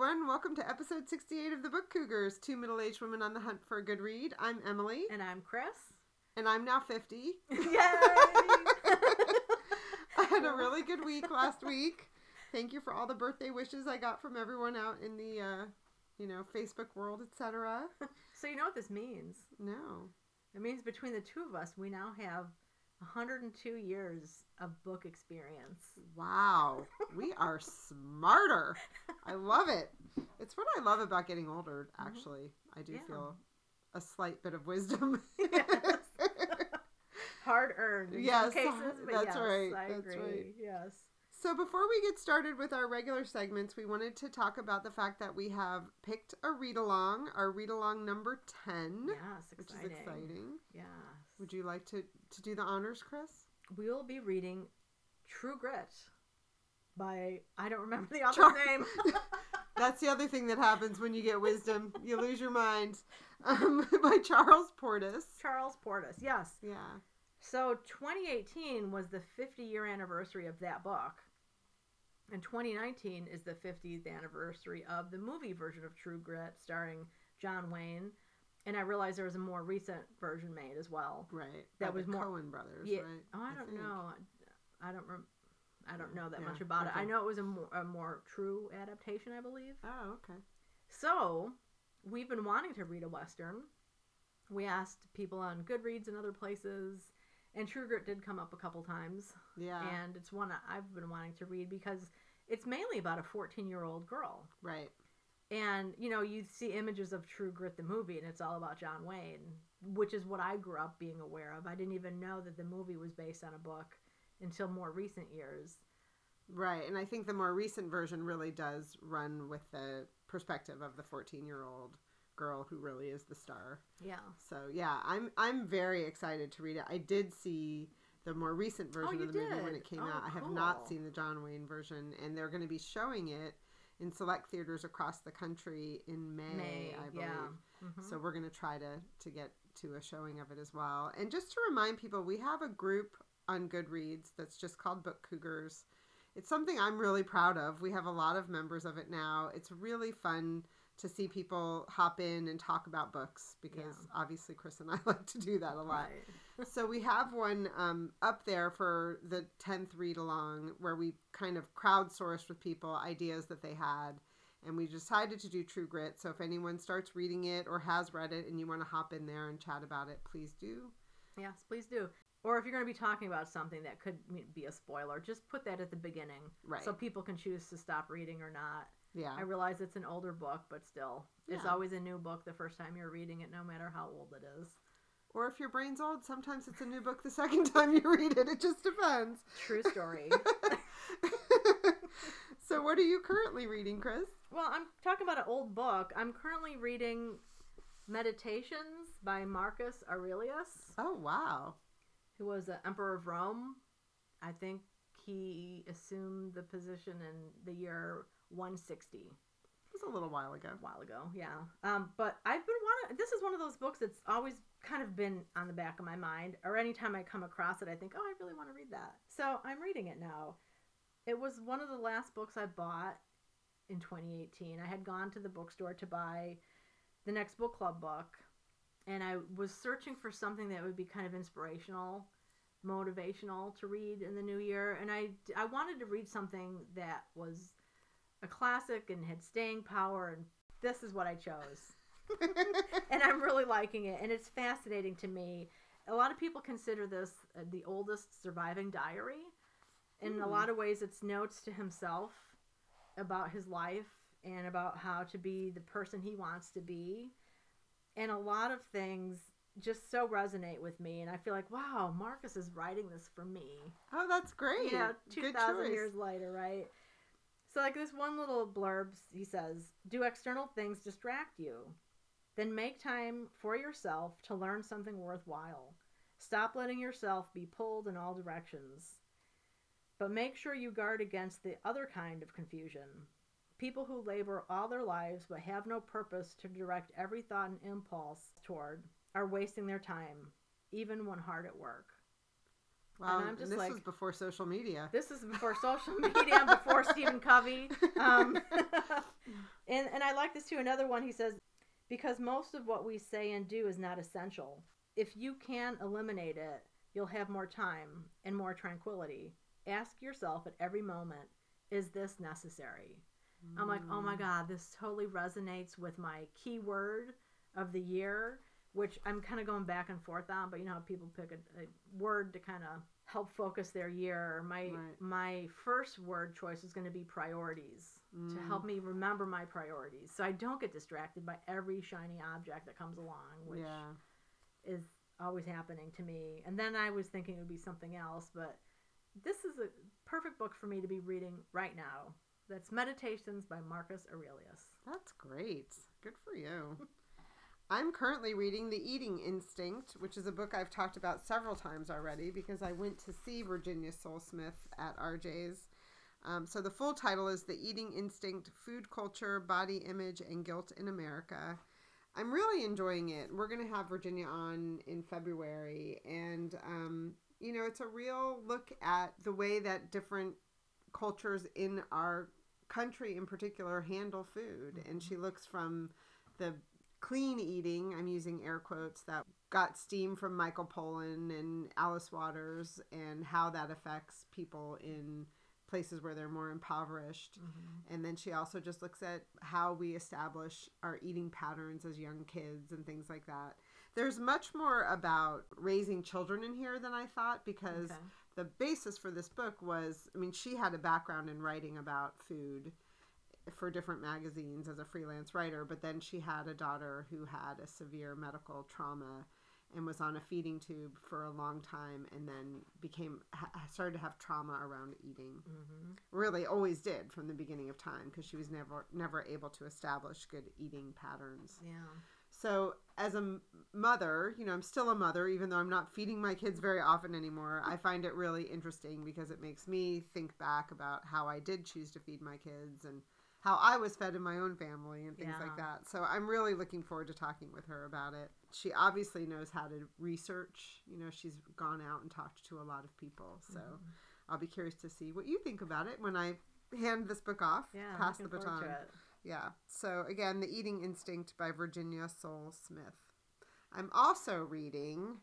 everyone. Welcome to episode 68 of the Book Cougars, two middle aged women on the hunt for a good read. I'm Emily. And I'm Chris. And I'm now 50. Yay! I had a really good week last week. Thank you for all the birthday wishes I got from everyone out in the, uh, you know, Facebook world, etc. so, you know what this means? No. It means between the two of us, we now have 102 years of book experience. Wow. We are smarter. I love it. It's what I love about getting older, actually. Mm-hmm. I do yeah. feel a slight bit of wisdom. Yes. Hard earned yes, cases, that's yes, right. I that's agree. right. Yes. So before we get started with our regular segments, we wanted to talk about the fact that we have picked a read along, our read along number 10. Yes, which is exciting. Yes. Would you like to, to do the honors, Chris? We will be reading True Grit by, I don't remember the author's Char- name. That's the other thing that happens when you get wisdom. You lose your mind. Um, by Charles Portis. Charles Portis, yes. Yeah. So 2018 was the 50 year anniversary of that book. And 2019 is the 50th anniversary of the movie version of True Grit starring John Wayne. And I realized there was a more recent version made as well. Right. That was more Coen brothers, yeah, right? Oh, I don't I know. I don't rem- I don't know that Yeah, much about okay. it. I know it was a more, a more true adaptation, I believe. Oh, okay. So, we've been wanting to read a Western. We asked people on Goodreads and other places, and True Grit did come up a couple times. Yeah. And it's one I've been wanting to read because it's mainly about a 14 year old girl. right. And, you know, you see images of True Grit, the movie, and it's all about John Wayne, which is what I grew up being aware of. I didn't even know that the movie was based on a book until more recent years. Right. And I think the more recent version really does run with the perspective of the 14 year old girl who really is the star. Yeah. So yeah, I'm I'm very excited to read it. I did see the more recent oh, version you of the movie when it came Oh, out. I have not seen the John Wayne version, and they're going to be showing it in select theaters across the country in May, May, I believe. yeah. Mhm. So we're going to try to to get to a showing of it as well. And just to remind people, we have a group on Goodreads that's just called Book Cougars. It's something I'm really proud of. We have a lot of members of it now. It's really fun to see people hop in and talk about books because Yeah. obviously Chris and I like to do that a lot. Right. so we have one um, up there for the 10th read along where we kind of crowdsourced with people ideas that they had and we decided to do true grit so if anyone starts reading it or has read it and you want to hop in there and chat about it please do Yes, please do. Or if you're going to be talking about something that could be a spoiler, just put that at the beginning right so people can choose to stop reading or not. Yeah I realize it's an older book, but still, it's always a new book the first time you're reading it, no matter how old it is. or if your brain's old sometimes it's a new book the second time you read it it just depends True story. so what are you currently reading chris well, I'm talking about an old book. I'm currently reading Meditations by Marcus Aurelius, oh wow who was the Emperor of Rome. I think he assumed the position in the year 160. it was a little while ago a while ago. Yeah. Um, but I've been wanting. This is one of those books that's always kind of been on the back of my mind, or anytime I come across it, I think, oh, I really want to read that. So I'm reading it now. It was one of the last books I bought in 2018. I had gone to the bookstore to buy the next book club book, and I was searching for something that would be kind of inspirational, motivational to read in the new year, and I I wanted to read something that was a classic and had staying power and this is what I chose. and I'm really liking it and it's fascinating to me. A lot of people consider this uh, the oldest surviving diary. In a Hmm. lot of ways it's notes to himself about his life and about how to be the person he wants to be. And a lot of things just so resonate with me and I feel like, wow, Marcus is writing this for me. oh that's great Yeah, Good 2,000 years later, right? So, like this one little blurb, he says, Do external things distract you? Then make time for yourself to learn something worthwhile. Stop letting yourself be pulled in all directions. But make sure you guard against the other kind of confusion. People who labor all their lives but have no purpose to direct every thought and impulse toward are wasting their time, even when hard at work. Wow, I'm and this like- was before social media. This is before social media, before Stephen Covey. Um, And and I like this too. Another one he says, because most of what we say and do is not essential. If you can eliminate it, you'll have more time and more tranquility. Ask yourself at every moment, is this necessary? I'm like, oh my God, this totally resonates with my keyword of the year, which I'm kind of going back and forth on. But you know how people pick a, a word to kind of help focus their year. My Right. my first word choice is going to be priorities to Mm. help me remember my priorities, so I don't get distracted by every shiny object that comes along, which yeah. is always happening to me. And then I was thinking it would be something else, but this is a perfect book for me to be reading right now. That's Meditations by Marcus Aurelius. That's great. Good for you. I'm currently reading The Eating Instinct, which is a book I've talked about several times already because I went to see Virginia Sole-Smith at RJ's. Um, so the full title is The Eating Instinct Food Culture, Body Image, and Guilt in America. I'm really enjoying it. We're going to have Virginia on in February. And, um, you know, it's a real look at the way that different cultures in our country in particular handle food. And she looks from the clean eating, I'm using air quotes, that got steam from Michael Pollan and Alice Waters and how that affects people in places where they're more impoverished. Mm-hmm. And then she also just looks at how we establish our eating patterns as young kids and things like that. There's much more about raising children in here than I thought because Okay. the basis for this book was I mean, she had a background in writing about food for different magazines as a freelance writer, but then she had a daughter who had a severe medical trauma and was on a feeding tube for a long time and then became ha- started to have trauma around eating. Hmm really always did from the beginning of time because she was never never able to establish good eating patterns. Yeah. so as a mother you know i'm still a mother even though i'm not feeding my kids very often anymore i find it really interesting because it makes me think back about how i did choose to feed my kids and how i was fed in my own family and things like that so i'm really looking forward to talking with her about it she obviously knows how to research you know she's gone out and talked to a lot of people so Mhm. I'll be curious to see what you think about it when I hand this book off, Yeah. pass the baton. Yeah. So again, The Eating Instinct by Virginia Sole-Smith. I'm also reading,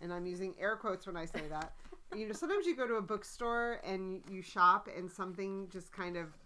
and I'm using air quotes when I say that. you know, sometimes you go to a bookstore and you shop, and something just kind of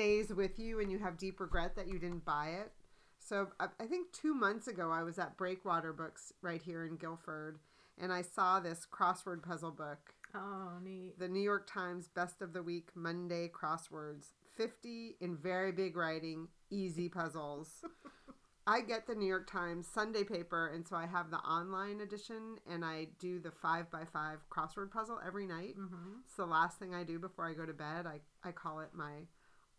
stays with you, and you have deep regret that you didn't buy it. So I, I think two months ago, I was at Breakwater Books right here in Guilford, and I saw this crossword puzzle book Oh, neat. the New York Times Best of the Week Monday crosswords. 50 in very big writing, easy puzzles. I get the New York Times Sunday paper, and so I have the online edition, and I do the five by five crossword puzzle every night. hmm It's the last thing I do before I go to bed. I, I call it my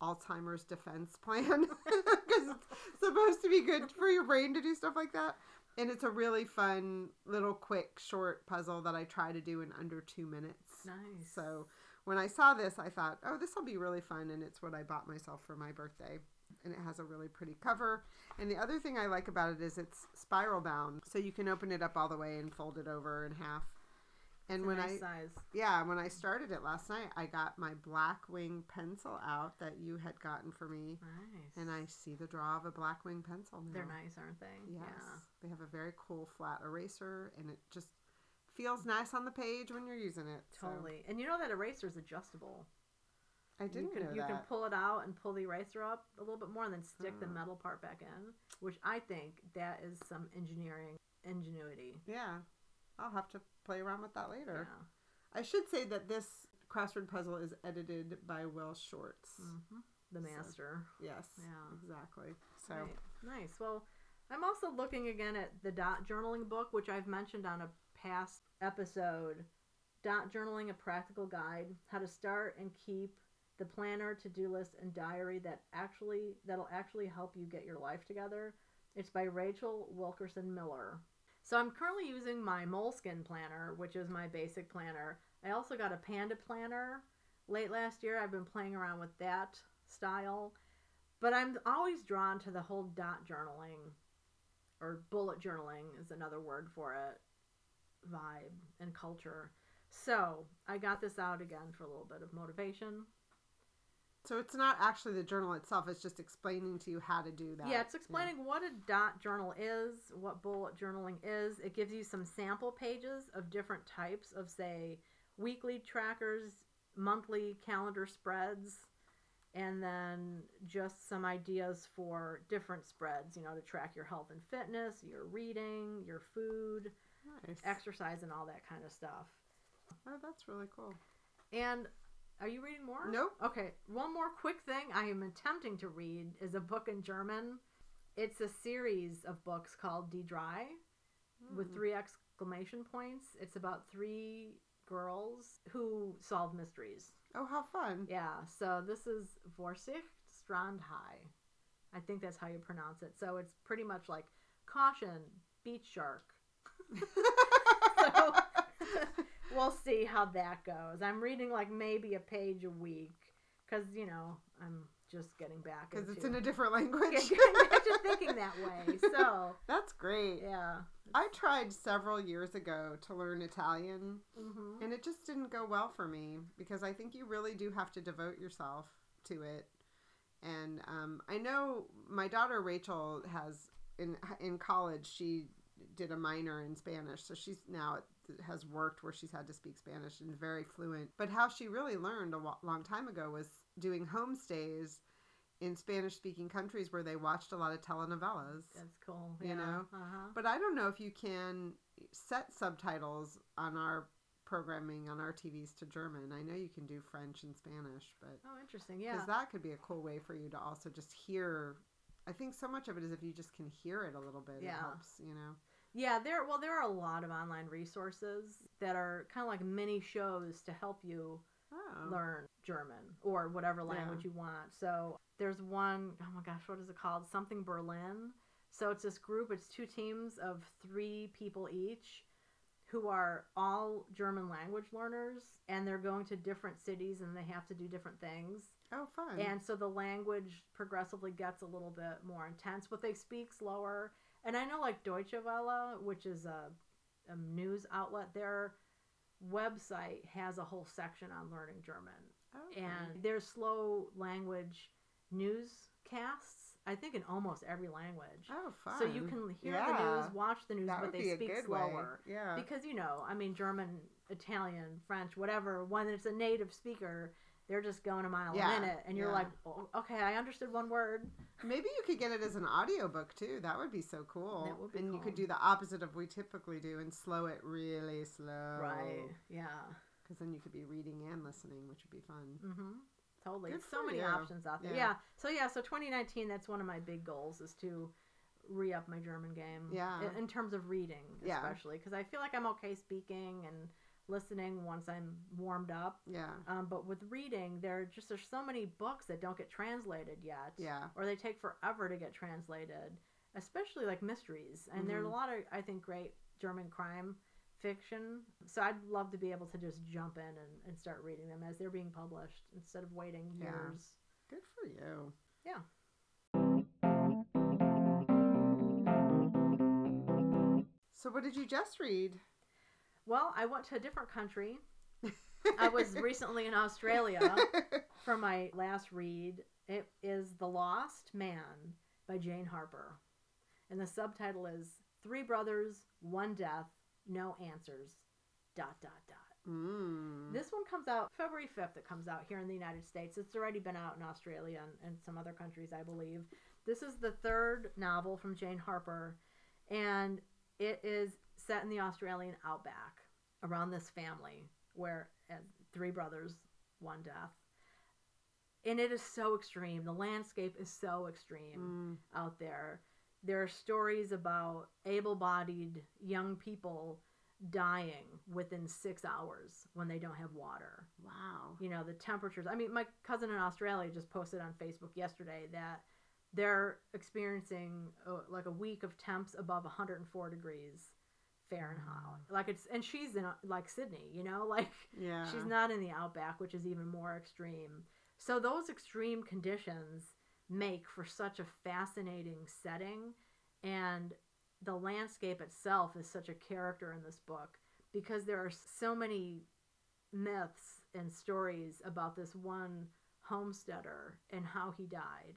Alzheimer's defense plan because it's supposed to be good for your brain to do stuff like that. And it's a really fun, little, quick, short puzzle that I try to do in under two minutes. Nice. So when I saw this, I thought, oh, this will be really fun. And it's what I bought myself for my birthday. And it has a really pretty cover. And the other thing I like about it is it's spiral bound. So you can open it up all the way and fold it over in half. And when nice I size. yeah, when I started it last night, I got my Blackwing pencil out that you had gotten for me, Nice. and I see the draw of a Blackwing pencil now. They're nice, aren't they? Yes, Yeah. they have a very cool flat eraser, and it just feels nice on the page when you're using it. so- Totally. And you know that eraser is adjustable. I didn't you can, know you that. can pull it out and pull the eraser up a little bit more and then stick the Oh. metal part back in, which I think that is some engineering ingenuity. yeah, I'll have to play around with that later. Yeah. I should say that this crossword puzzle is edited by Will Shortz. hmm The So- master. Yes, Yeah. exactly. So Right. Nice. Well, I'm also looking again at the dot journaling book, which I've mentioned on a past episode. Dot journaling, a practical guide, how to start and keep the planner, to-do list, and diary that actually that'll actually help you get your life together. It's by Rachel Wilkerson Miller. So I'm currently using my Moleskine planner, which is my basic planner. I also got a Panda planner late last year. I've been playing around with that style. But I'm always drawn to the whole dot journaling or bullet journaling is another word for it vibe and culture. So I got this out again for a little bit of motivation. So it's not actually the journal itself, it's just explaining to you how to do that. Yeah, it's explaining what a dot journal is, what bullet journaling is. It gives you some sample pages of different types of, say, weekly trackers, monthly calendar spreads, and then just some ideas for different spreads, you know, to track your health and fitness, your reading, your food, Nice. exercise, and all that kind of stuff. Oh, that's really cool. And are you reading more? Nope. Okay, one more quick thing I am attempting to read is a book in German. It's a series of books called Die Drei with Mm. three exclamation points. It's about three girls who solve mysteries. Oh, how fun. Yeah, so this is Vorsicht Strandhai. I think that's how you pronounce it. So it's pretty much like caution, beach shark. So we'll see how that goes. I'm reading like maybe a page a week because you know I'm just getting back Because it's in a different language. to thinking that way. So That's great. yeah, I tried several years ago to learn Italian, hmm and it just didn't go well for me because I think you really do have to devote yourself to it. And um, I know my daughter Rachel has in in college she did a minor in Spanish, so she's now has worked where she's had to speak Spanish and very fluent. But how she really learned a long time ago was doing homestays in Spanish speaking countries where they watched a lot of telenovelas. that's cool. You yeah. know? uh-huh. But I don't know if you can set subtitles on our programming on our TVs to German. I know you can do French and Spanish, but Oh, interesting. Yeah. Because that could be a cool way for you to also just hear. I think so much of it is if you just can hear it a little bit, it Yeah. helps. You know. Yeah, there well there are a lot of online resources that are kind of like mini shows to help you Oh. learn German or whatever language you want. So there's one oh my gosh, what is it called? Something Berlin. So it's this group, it's two teams of three people each who are all German language learners and they're going to different cities and they have to do different things. Oh, fun. And so the language progressively gets a little bit more intense, but they speak slower. And I know, like Deutsche Welle, which is a, a news outlet, their website has a whole section on learning German. okay. And there's slow language newscasts, I think, in almost every language. oh, fun. So you can hear the news, watch the news, That but they speak slower. way. Yeah. Because, you know, I mean, German, Italian, French, whatever, when it's a native speaker, they're just going a mile Yeah, a minute. And you're yeah. like, oh, okay, I understood one word. Maybe you could get it as an audiobook too. That would be so cool. That would be and you could do the opposite of we typically do and slow it really slow. Right. Yeah. Because then you could be reading and listening, which would be fun. Mm-hmm. Totally. Good so many you. options out there. Yeah. Yeah. So yeah. So 2019. That's one of my big goals is to re up my German game. Yeah. In, in terms of reading, especially because I feel like I'm okay speaking and listening once I'm warmed up. Yeah. Um, but with reading, there are just there's so many books that don't get translated yet. Yeah. Or they take forever to get translated, especially like mysteries. And there's a lot of I think great German crime fiction. So I'd love to be able to just jump in and, and start reading them as they're being published instead of waiting Yeah. years. Good for you. Yeah. So, what did you just read? Well, I went to a different country. I was recently in Australia for my last read. It is The Lost Man by Jane Harper. And the subtitle is Three Brothers, One Death, No Answers. Dot dot dot. mm. This one comes out February 5th. It comes out here in the United States. It's already been out in Australia and, and some other countries, I believe. This is the third novel from Jane Harper, and it is set in the Australian outback around this family where three brothers, one death. And it is so extreme. The landscape is so extreme Mm. out there. There are stories about able bodied young people dying within six hours when they don't have water. Wow. You know, the temperatures. I mean, my cousin in Australia just posted on Facebook yesterday that they're experiencing uh, like a week of temps above 104 degrees Fahrenheit. Like it's, and she's in like Sydney, you know, like Yeah. She's not in the outback, which is even more extreme. So those extreme conditions make for such a fascinating setting and the landscape itself is such a character in this book because there are so many myths and stories about this one homesteader and how he died.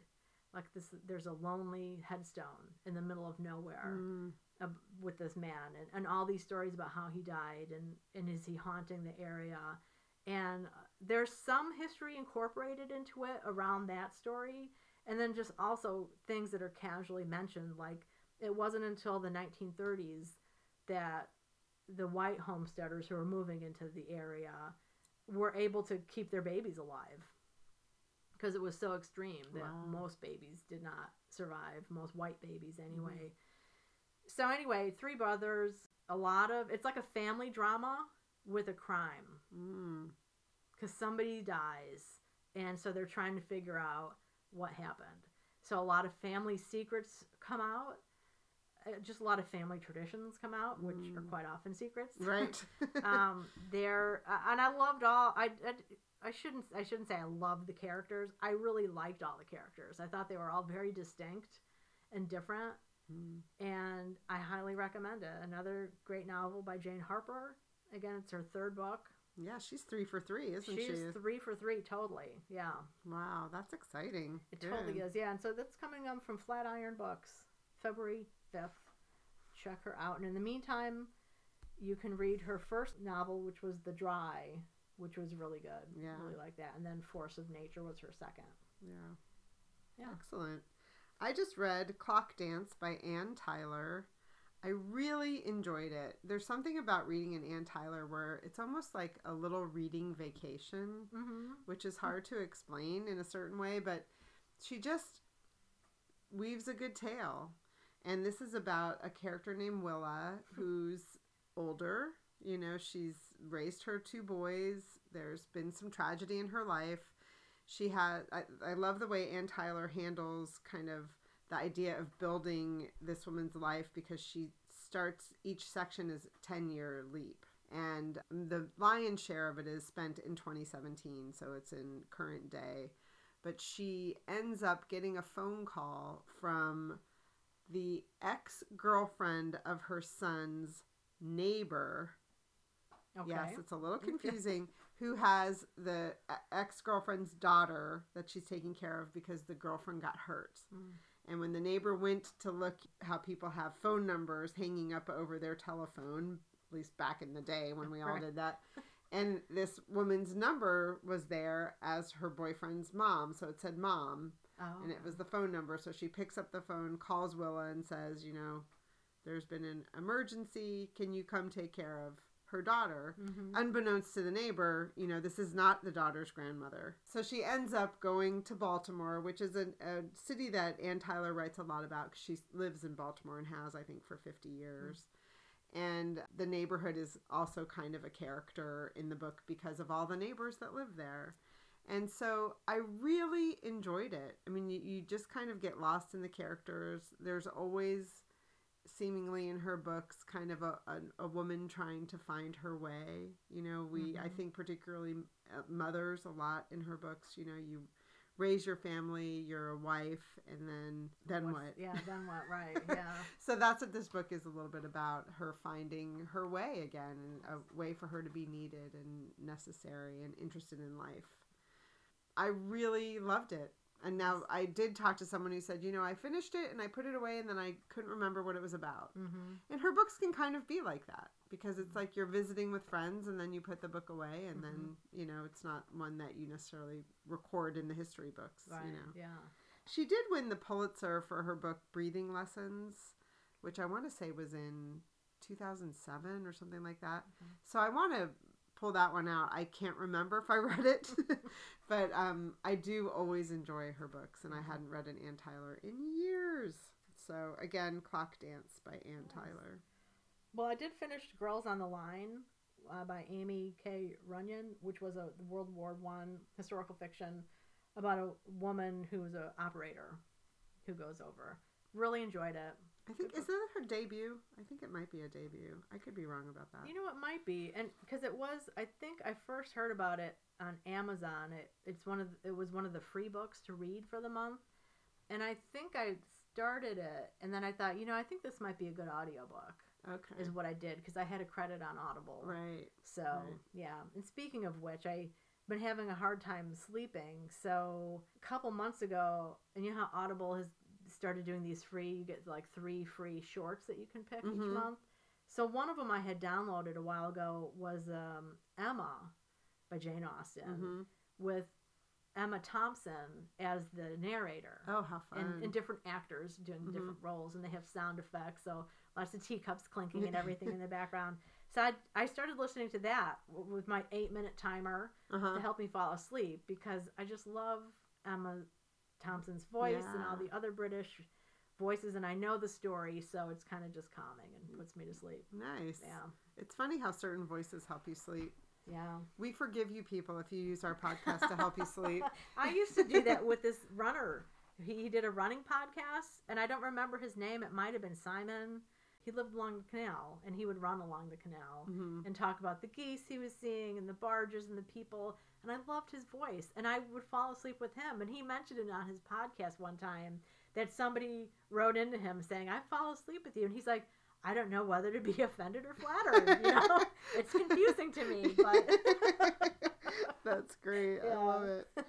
Like this, there's a lonely headstone in the middle of nowhere Mm. Uh, with this man, and, and all these stories about how he died and and is he haunting the area, and there's some history incorporated into it around that story, and then just also things that are casually mentioned, like it wasn't until the 1930s that the white homesteaders who were moving into the area were able to keep their babies alive because it was so extreme that Wow. most babies did not survive most white babies anyway so anyway three brothers a lot of it's like a family drama with a crime. Mm. because somebody dies and so they're trying to figure out what happened. So a lot of family secrets come out. Uh, just a lot of family traditions come out which are Mm. quite often secrets. Right. um there uh, and i loved all I, I i shouldn't i shouldn't say i loved the characters. I really liked all the characters. I thought they were all very distinct and different Mm. and i highly recommend it another great novel by jane harper again it's her third book Yeah, she's three for three, isn't she? she's three for three totally yeah Wow, that's exciting. it totally is yeah and so that's coming up from flatiron books february 5th check her out and in the meantime you can read her first novel which was the dry which was really good Yeah. really like that and then force of nature was her second Yeah. Yeah. Excellent. I just read Clock Dance by Anne Tyler. I really enjoyed it. There's something about reading an Anne Tyler where it's almost like a little reading vacation, mm-hmm. which is hard to explain in a certain way, but she just weaves a good tale. And this is about a character named Willa who's older. You know, she's raised her two boys. There's been some tragedy in her life. She had, I, I love the way Anne Tyler handles kind of the idea of building this woman's life because she starts each section as 10 year leap. And the lion's share of it is spent in 2017, so it's in current day. But she ends up getting a phone call from the ex girlfriend of her son's neighbor. okay Yes, it's a little confusing. who has the ex girlfriend's daughter that she's taking care of because the girlfriend got hurt. Mm. And when the neighbor went to look how people have phone numbers hanging up over their telephone, at least back in the day when we all Right. did that, and this woman's number was there as her boyfriend's mom, so it said mom, oh. and it was the phone number. So she picks up the phone, calls Willa, and says, you know, there's been an emergency. Can you come take care of her daughter? Mhm. unbeknownst to the neighbor, you know, this is not the daughter's grandmother. So she ends up going to Baltimore, which is a, a city that Anne Tyler writes a lot about because she lives in Baltimore and has, I think, for 50 years. And the neighborhood is also kind of a character in the book because of all the neighbors that live there. And so I really enjoyed it. I mean, you, you just kind of get lost in the characters. There's always seemingly in her books kind of a, a, a woman trying to find her way you know we i Mhm. think particularly uh, mothers a lot in her books you know you raise your family you're a wife and then then What's- what? yeah then what right yeah. So that's what this book is a little bit about her finding her way again and a way for her to be needed and necessary and interested in life. I really loved it and now i did talk to someone who said you know i finished it and i put it away and then i couldn't remember what it was about mm-hmm. and her books can kind of be like that because it's like you're visiting with friends and then you put the book away and then you know it's not one that you necessarily record in the history books right you know yeah she did win the Pulitzer for her book Breathing Lessons, which I want to say was in 2007 or something like that. Okay. So I want to pull that one out. I can't remember if I read it, but um, I do always enjoy her books, and I Mhm. hadn't read an Anne Tyler in years. So again, Clock Dance by Anne. Tyler. Well, I did finish Girls on the Line uh, by Aimie K. Runyan, which was a World War One historical fiction about a woman who was an operator who goes over. Really enjoyed it. I think is that her debut? I think it might be a debut. I could be wrong about that. You know, it might be, and because it was, I think I first heard about it on Amazon. It it's one of the, it was one of the free books to read for the month, and I think I started it, and then I thought, you know, I think this might be a good audiobook. okay. Is what I did because I had a credit on Audible. right. So Right. yeah. And speaking of which, I been having a hard time sleeping. So a couple months ago, and you know how Audible has started doing these free, you get like three free shorts that you can pick each Mhm. month. So one of them I had downloaded a while ago was um, Emma by Jane Austen hmm with Emma Thompson as the narrator. Oh, how fun! And, and different actors doing Mhm. different roles, and they have sound effects, so lots of teacups clinking and everything in the background. So I, I started listening to that with my eight minute timer uh-huh. to help me fall asleep because I just love Emma Thompson's voice and all the other British voices, and I know the story, so it's kind of just calming and puts me to sleep. Nice. Yeah, It's funny how certain voices help you sleep. yeah. We forgive you people if you use our podcast to help you sleep. I used to do that with this runner. He, he did a running podcast, and I don't remember his name. It might have been Simon. He lived along the canal, and he would run along the canal hmm and talk about the geese he was seeing and the barges and the people. And I loved his voice, and I would fall asleep with him. And he mentioned it on his podcast one time that somebody wrote into him saying, "I fall asleep with you," and he's like. I don't know whether to be offended or flattered. You know, it's confusing to me, but That's great. I love it.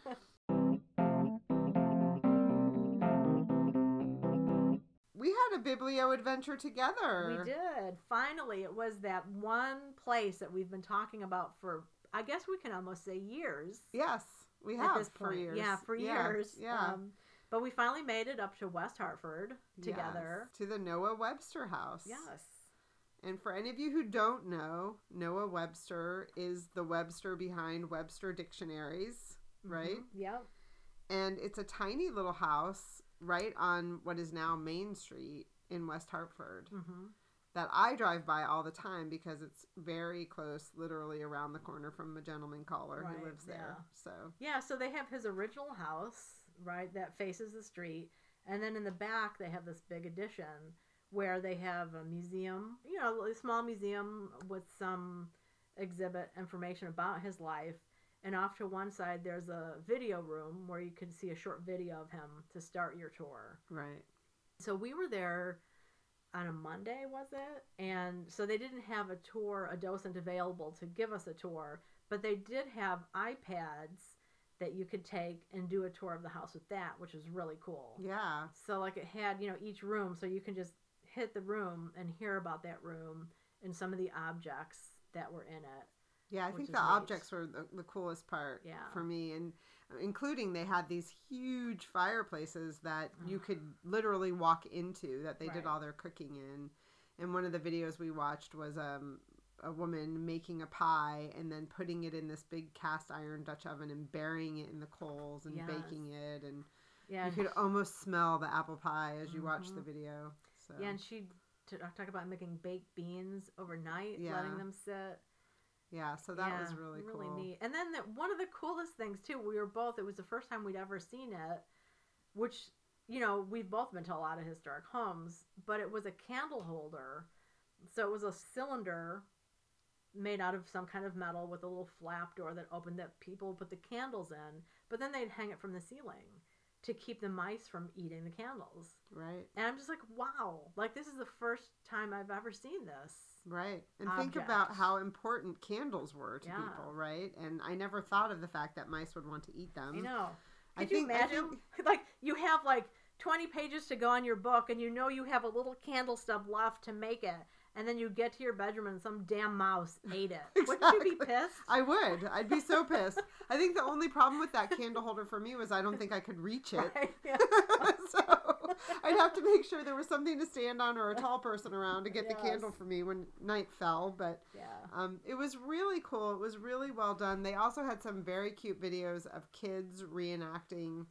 A biblio adventure together. We did. Finally, it was that one place that we've been talking about for, I guess we can almost say years. Yes, we at have this for point. years. Yeah, for years. Yeah. Um, but we finally made it up to West Hartford together. Yes, to the Noah Webster house. Yes. And for any of you who don't know, Noah Webster is the Webster behind Webster Dictionaries, right? Mhm. Yep. And it's a tiny little house right on what is now Main Street in West Hartford hmm that I drive by all the time because it's very close, literally around the corner from a gentleman caller Right, who lives there. So, Yeah, so they have his original house, right, that faces the street. And then in the back, they have this big addition where they have a museum, you know, a small museum with some exhibit information about his life. And off to one side, there's a video room where you can see a short video of him to start your tour. right. So we were there on a Monday, was it? And so they didn't have a tour, a docent available to give us a tour, but they did have iPads that you could take and do a tour of the house with that, which was really cool. Yeah. So like it had, you know, each room so you can just hit the room and hear about that room and some of the objects that were in it. Yeah, I think the objects were the, the coolest part Yeah. for me, and including they had these huge fireplaces that you could literally walk into that they did all their cooking in. And one of the videos we watched was um, a woman making a pie and then putting it in this big cast iron Dutch oven and burying it in the coals and Yes. baking it, and Yeah. you could almost smell the apple pie as you watched the Mhm. video. So Yeah, and she talk about making baked beans overnight, Yeah. letting them sit. Yeah, so that was Yeah, really cool. neat. And then the, one of the coolest things too, we were both. It was the first time we'd ever seen it, which you know we've both been to a lot of historic homes, but it was a candle holder. So it was a cylinder made out of some kind of metal with a little flap door that opened that people would put the candles in, but then they'd hang it from the ceiling to keep the mice from eating the candles. Right. And I'm just like, wow, like this is the first time I've ever seen this. Right. And um, think about how important candles were to Yeah. people, right? And I never thought of the fact that mice would want to eat them. I know. I Could you think- I imagine? think- like you have like 20 pages to go on your book, and you know you have a little candle stub left to make it, and then you get to your bedroom and some damn mouse ate it. Wouldn't you be pissed? I would. I'd be so pissed. I think the only problem with that candle holder for me was I don't think I could reach it. Right? Yeah. so I'd have to make sure there was something to stand on or a tall person around to get the candle for me when night fell. But yeah. um, it was really cool. It was really well done. They also had some very cute videos of kids reenacting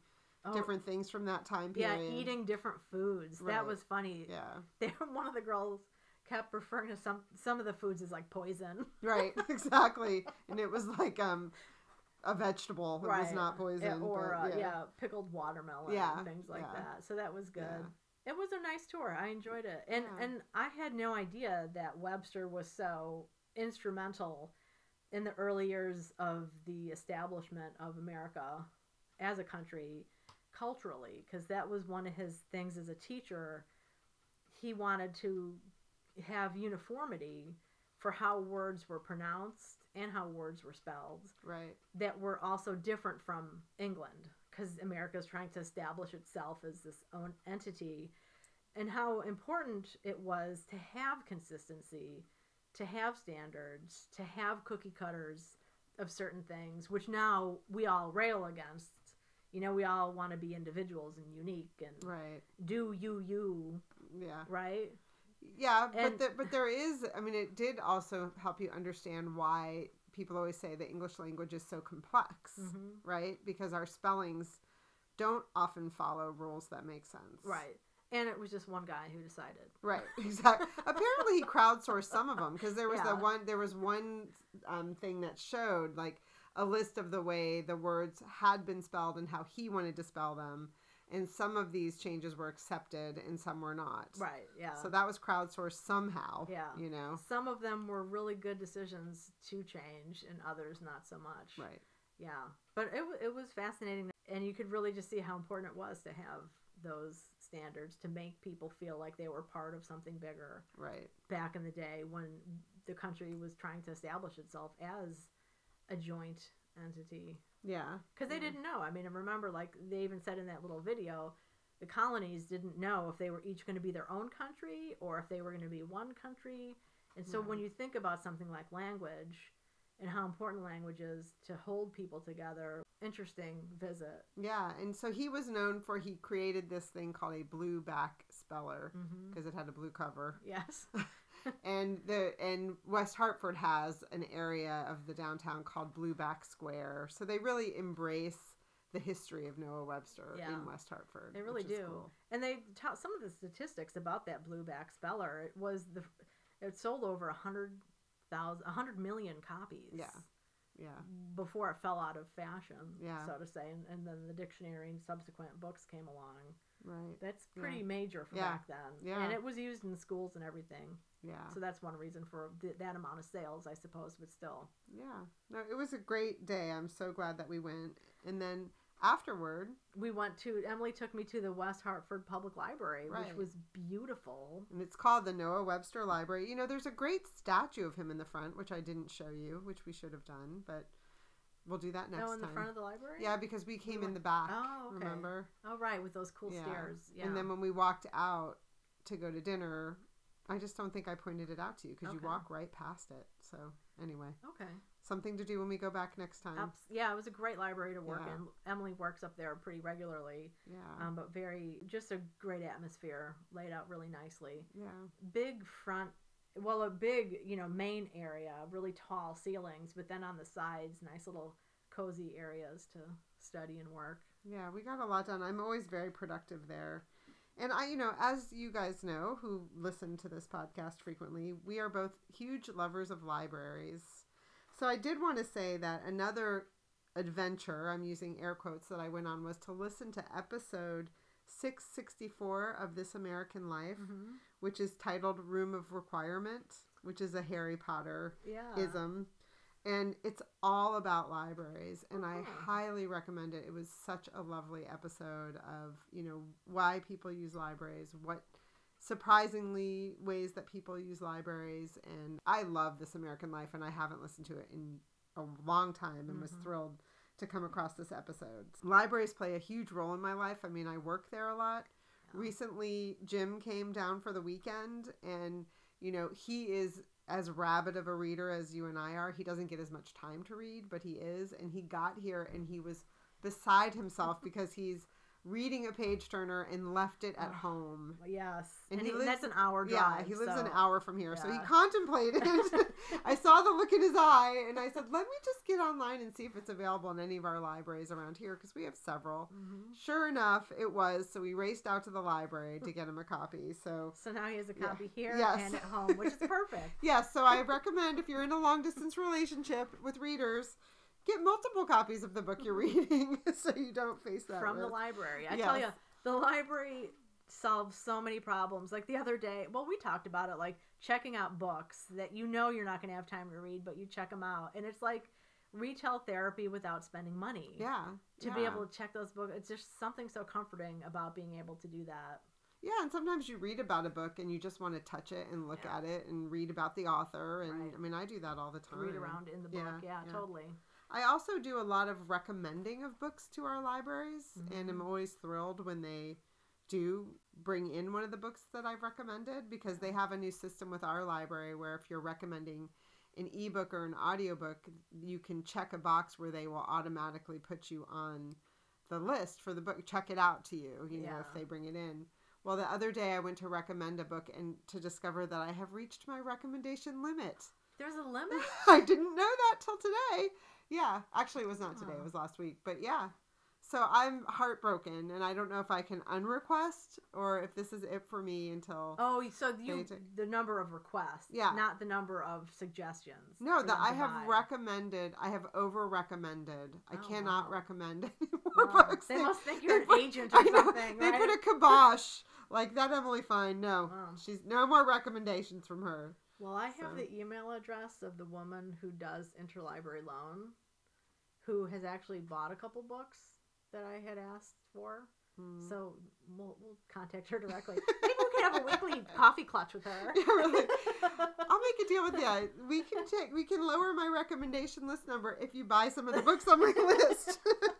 Oh, different things from that time period. yeah, eating different foods. Right. That was funny. Yeah. They, one of the girls kept referring to some some of the foods as like poison. Right, exactly. And it was like um a vegetable. It was not poison. Yeah, or but uh, yeah. pickled watermelon Yeah, and things like yeah. that. So that was good. Yeah. It was a nice tour. I enjoyed it. And Yeah. and I had no idea that Webster was so instrumental in the early years of the establishment of America as a country culturally because that was one of his things as a teacher. He wanted to have uniformity for how words were pronounced and how words were spelled Right. that were also different from England because America is trying to establish itself as this own entity, and how important it was to have consistency, to have standards, to have cookie cutters of certain things, which now we all rail against. You know, we all want to be individuals and unique and Right. do you you Yeah. right. Yeah, but the, but there is. I mean, it did also help you understand why people always say the English language is so complex, Mhm. right? Because our spellings don't often follow rules that make sense. Right. And it was just one guy who decided. Right. Exactly. Apparently, he crowdsourced some of them because there was Yeah. the one. There was one um, thing that showed like a list of the way the words had been spelled and how he wanted to spell them, and some of these changes were accepted and some were not. Right. Yeah. So that was crowdsourced somehow. Yeah. You know. Some of them were really good decisions to change, and others not so much. Right. Yeah, but it it was fascinating, and you could really just see how important it was to have those standards to make people feel like they were part of something bigger. Right. Back in the day, when the country was trying to establish itself as a joint entity, Yeah. because they Yeah. didn't know. I mean, I remember like they even said in that little video. The colonies didn't know if they were each going to be their own country or if they were going to be one country. And so Yeah. when mm-hmm. you think about something like language and how important language is to hold people together, interesting visit. Yeah. And so he was known for he created this thing called a blue back speller mm-hmm. because it had a blue cover. Yes. and the and West Hartford has an area of the downtown called Blueback Square. So they really embrace the history of Noah Webster Yeah. in West Hartford. They really do. cool. And they taught some of the statistics about that blueback speller. It was the it sold over a hundred thousand, a hundred million copies. Yeah. Yeah. Before it fell out of fashion, Yeah. so to say, and, and then the dictionary and subsequent books came along. Right. That's Yeah. pretty major for Yeah. back then. Yeah. And it was used in schools and everything. Yeah. So that's one reason for th- that amount of sales, I suppose, but still. Yeah. No, it was a great day. I'm so glad that we went. And then afterward, We went to, Emily took me to the West Hartford Public Library, Right. which was beautiful. and it's called the Noah Webster Library. You know, there's a great statue of him in the front, which I didn't show you, which we should have done, but we'll do that next time. oh, in the time. front of the library? yeah, because we came in went- the back. Oh, okay. Remember? Oh, right, with those cool Yeah. stairs. Yeah. And then when we walked out to go to dinner, I just don't think I pointed it out to you because you walk right past it. So anyway, okay. something to do when we go back next time. Abs- yeah, it was a great library to work Yeah. in. Emily works up there pretty regularly, Yeah. um, but very, just a great atmosphere, laid out really nicely. yeah. big front well a big you know main area really tall ceilings but then on the sides nice little cozy areas to study and work Yeah, we got a lot done. I'm always very productive there. And I, you know, as you guys know who listen to this podcast frequently, we are both huge lovers of libraries. So I did want to say that another adventure, I'm using air quotes, that I went on was to listen to episode 664 of This American Life, mm-hmm. Which is titled Room of Requirement, which is a Harry Potter yeah ism and it's all about libraries and i Uh-huh. highly recommend it it was such a lovely episode of you know why people use libraries what surprisingly ways that people use libraries and i love this american life and i haven't listened to it in a long time and was Mhm. thrilled to come across this episode libraries play a huge role in my life i mean i work there a lot. Recently jim came down for the weekend and you know he is as rabid of a reader as you and i are. He doesn't get as much time to read but he is. And he got here and he was beside himself because he's reading a page turner and left it at home yes And and, he lives- that's an hour drive yeah he lives an hour from here so he contemplated i saw the look in his eye and i said let me just get online and see if it's available in any of our libraries around here because we have several Mhm. Sure enough, it was. So we raced out to the library to get him a copy. So, so now he has a Yeah. copy here Yes. and at home which is perfect yes, so I recommend if you're in a long distance relationship with readers, get multiple copies of the book you're mm-hmm. reading so you don't face that. from the library. I tell you, the library solves so many problems. Like the other day, well, we talked about it, like checking out books that you know you're not going to have time to read, but you check them out, and it's like retail therapy without spending money. Yeah. To be able to check those books, it's just something so comforting about being able to do that. Yeah, and sometimes you read about a book and you just want to touch it and look Yeah. at it and read about the author. And Right. I mean, I do that all the time. Read around in the book. Yeah, Yeah, yeah. totally. I also do a lot of recommending of books to our libraries, and I'm Mhm. always thrilled when they do bring in one of the books that I've recommended because they have a new system with our library where if you're recommending an ebook or an audiobook, you can check a box where they will automatically put you on the list for the book, check it out to you, you know, if they bring it in. Well, the other day I went to recommend a book and to discover that I have reached my recommendation limit. There's a limit. I didn't know that till today. Yeah, actually, it was not today. It was last week. But yeah, so I'm heartbroken, and I don't know if I can unrequest or if this is it for me until. Oh, so you They- the number of requests, Yeah. not the number of suggestions. no, that I have buy. recommended. I have over recommended. I Oh, cannot wow. recommend any more Wow. books. They must think you're an put- agent or know, something, They right? put a kibosh like that. Emily Fine. No, she's no more recommendations from her. Well, I have So- the email address of the woman who does interlibrary loan, who has actually bought a couple books that I had asked for. Hmm. So we'll, we'll contact her directly. Maybe we can have a weekly coffee clutch with her. Yeah, really. I'll make a deal with you. We can take we can lower my recommendation list number if you buy some of the books on my list.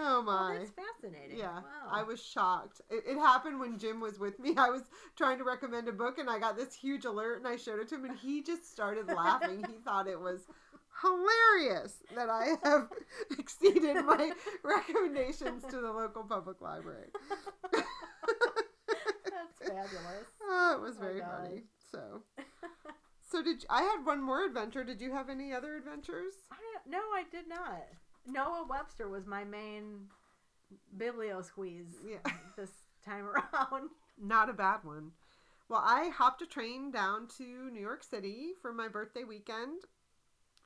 oh my. that's fascinating. yeah, Wow. I was shocked. It, it happened when Jim was with me. I was trying to recommend a book, and I got this huge alert, and I showed it to him, and he just started laughing. he thought it was hilarious that I have exceeded my recommendations to the local public library. That's fabulous. Oh, it was Oh very God. funny. So, so did you, I had one more adventure? Did you have any other adventures? I, no, I did not. Noah Webster was my main biblio squeeze Yeah. this time around. Not a bad one. Well, I hopped a train down to New York City for my birthday weekend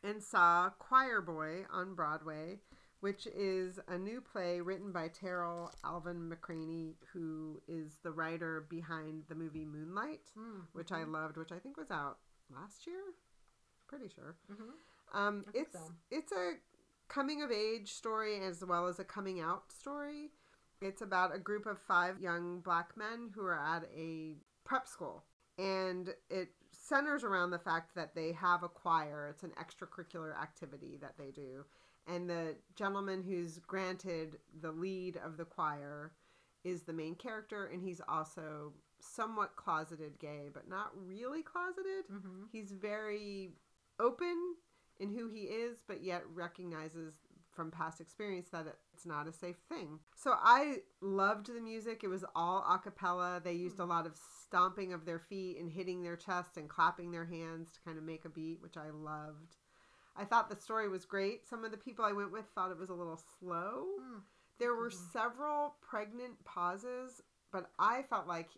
and saw Choir Boy on Broadway, which is a new play written by Tarell Alvin McCraney, who is the writer behind the movie Moonlight, which I loved, which I think was out last year. Pretty sure. hmm Um, it's so. it's a coming of age story as well as a coming out story. It's about a group of five young black men who are at a prep school, and it centers around the fact that they have a choir. It's an extracurricular activity that they do, and the gentleman who's granted the lead of the choir is the main character, and he's also somewhat closeted gay, but not really closeted. Hmm he's very open in who he is, but yet recognizes from past experience that it's not a safe thing. So I loved the music. It was all a cappella. They used a lot of stomping of their feet and hitting their chest and clapping their hands to kind of make a beat, which I loved. I thought the story was great. Some of the people I went with thought it was a little slow. Mm. There were Mhm. several pregnant pauses, but I felt like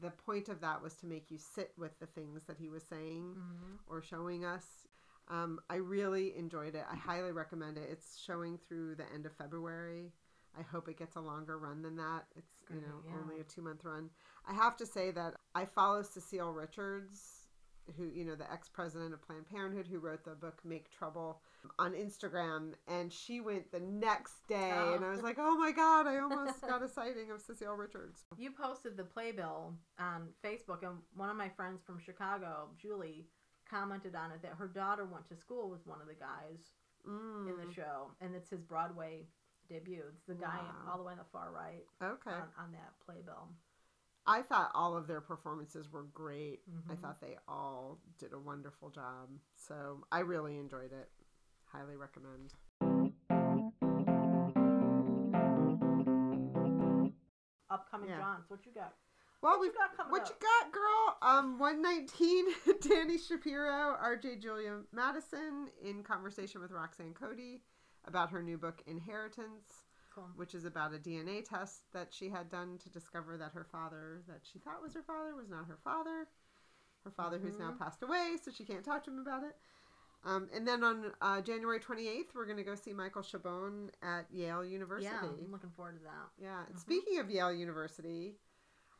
the point of that was to make you sit with the things that he was saying hmm or showing us. Um, I really enjoyed it. I highly recommend it. It's showing through the end of February. I hope it gets a longer run than that. It's you know yeah. only a two month run. I have to say that I follow Cecile Richards, who you know the ex president of Planned Parenthood, who wrote the book Make Trouble, on Instagram, and she went the next day, and I was like, oh my god, I almost got a sighting of Cecile Richards. You posted the playbill on Facebook, and one of my friends from Chicago, Julie, commented on it that her daughter went to school with one of the guys Mm, in the show, and it's his Broadway debut. It's the guy Wow. all the way on the far right okay. on, on that playbill. I thought all of their performances were great. I Mhm. thought they all did a wonderful job. So I really enjoyed it. Highly recommend. Upcoming Yeah. Johns, what you got? Well, what you got coming what up? you got, girl? Um, one nineteen. Dani Shapiro, R.J. Julia Madison, in conversation with Roxanne Coady about her new book Inheritance, Cool. which is about a DNA test that she had done to discover that her father, that she thought was her father, was not her father. Her father, who's now Mhm. passed away, so she can't talk to him about it. Um, and then on uh, January 28th, we're going to go see Michael Chabon at Yale University. Yeah, I'm looking forward to that. Yeah. And Mhm. speaking of Yale University,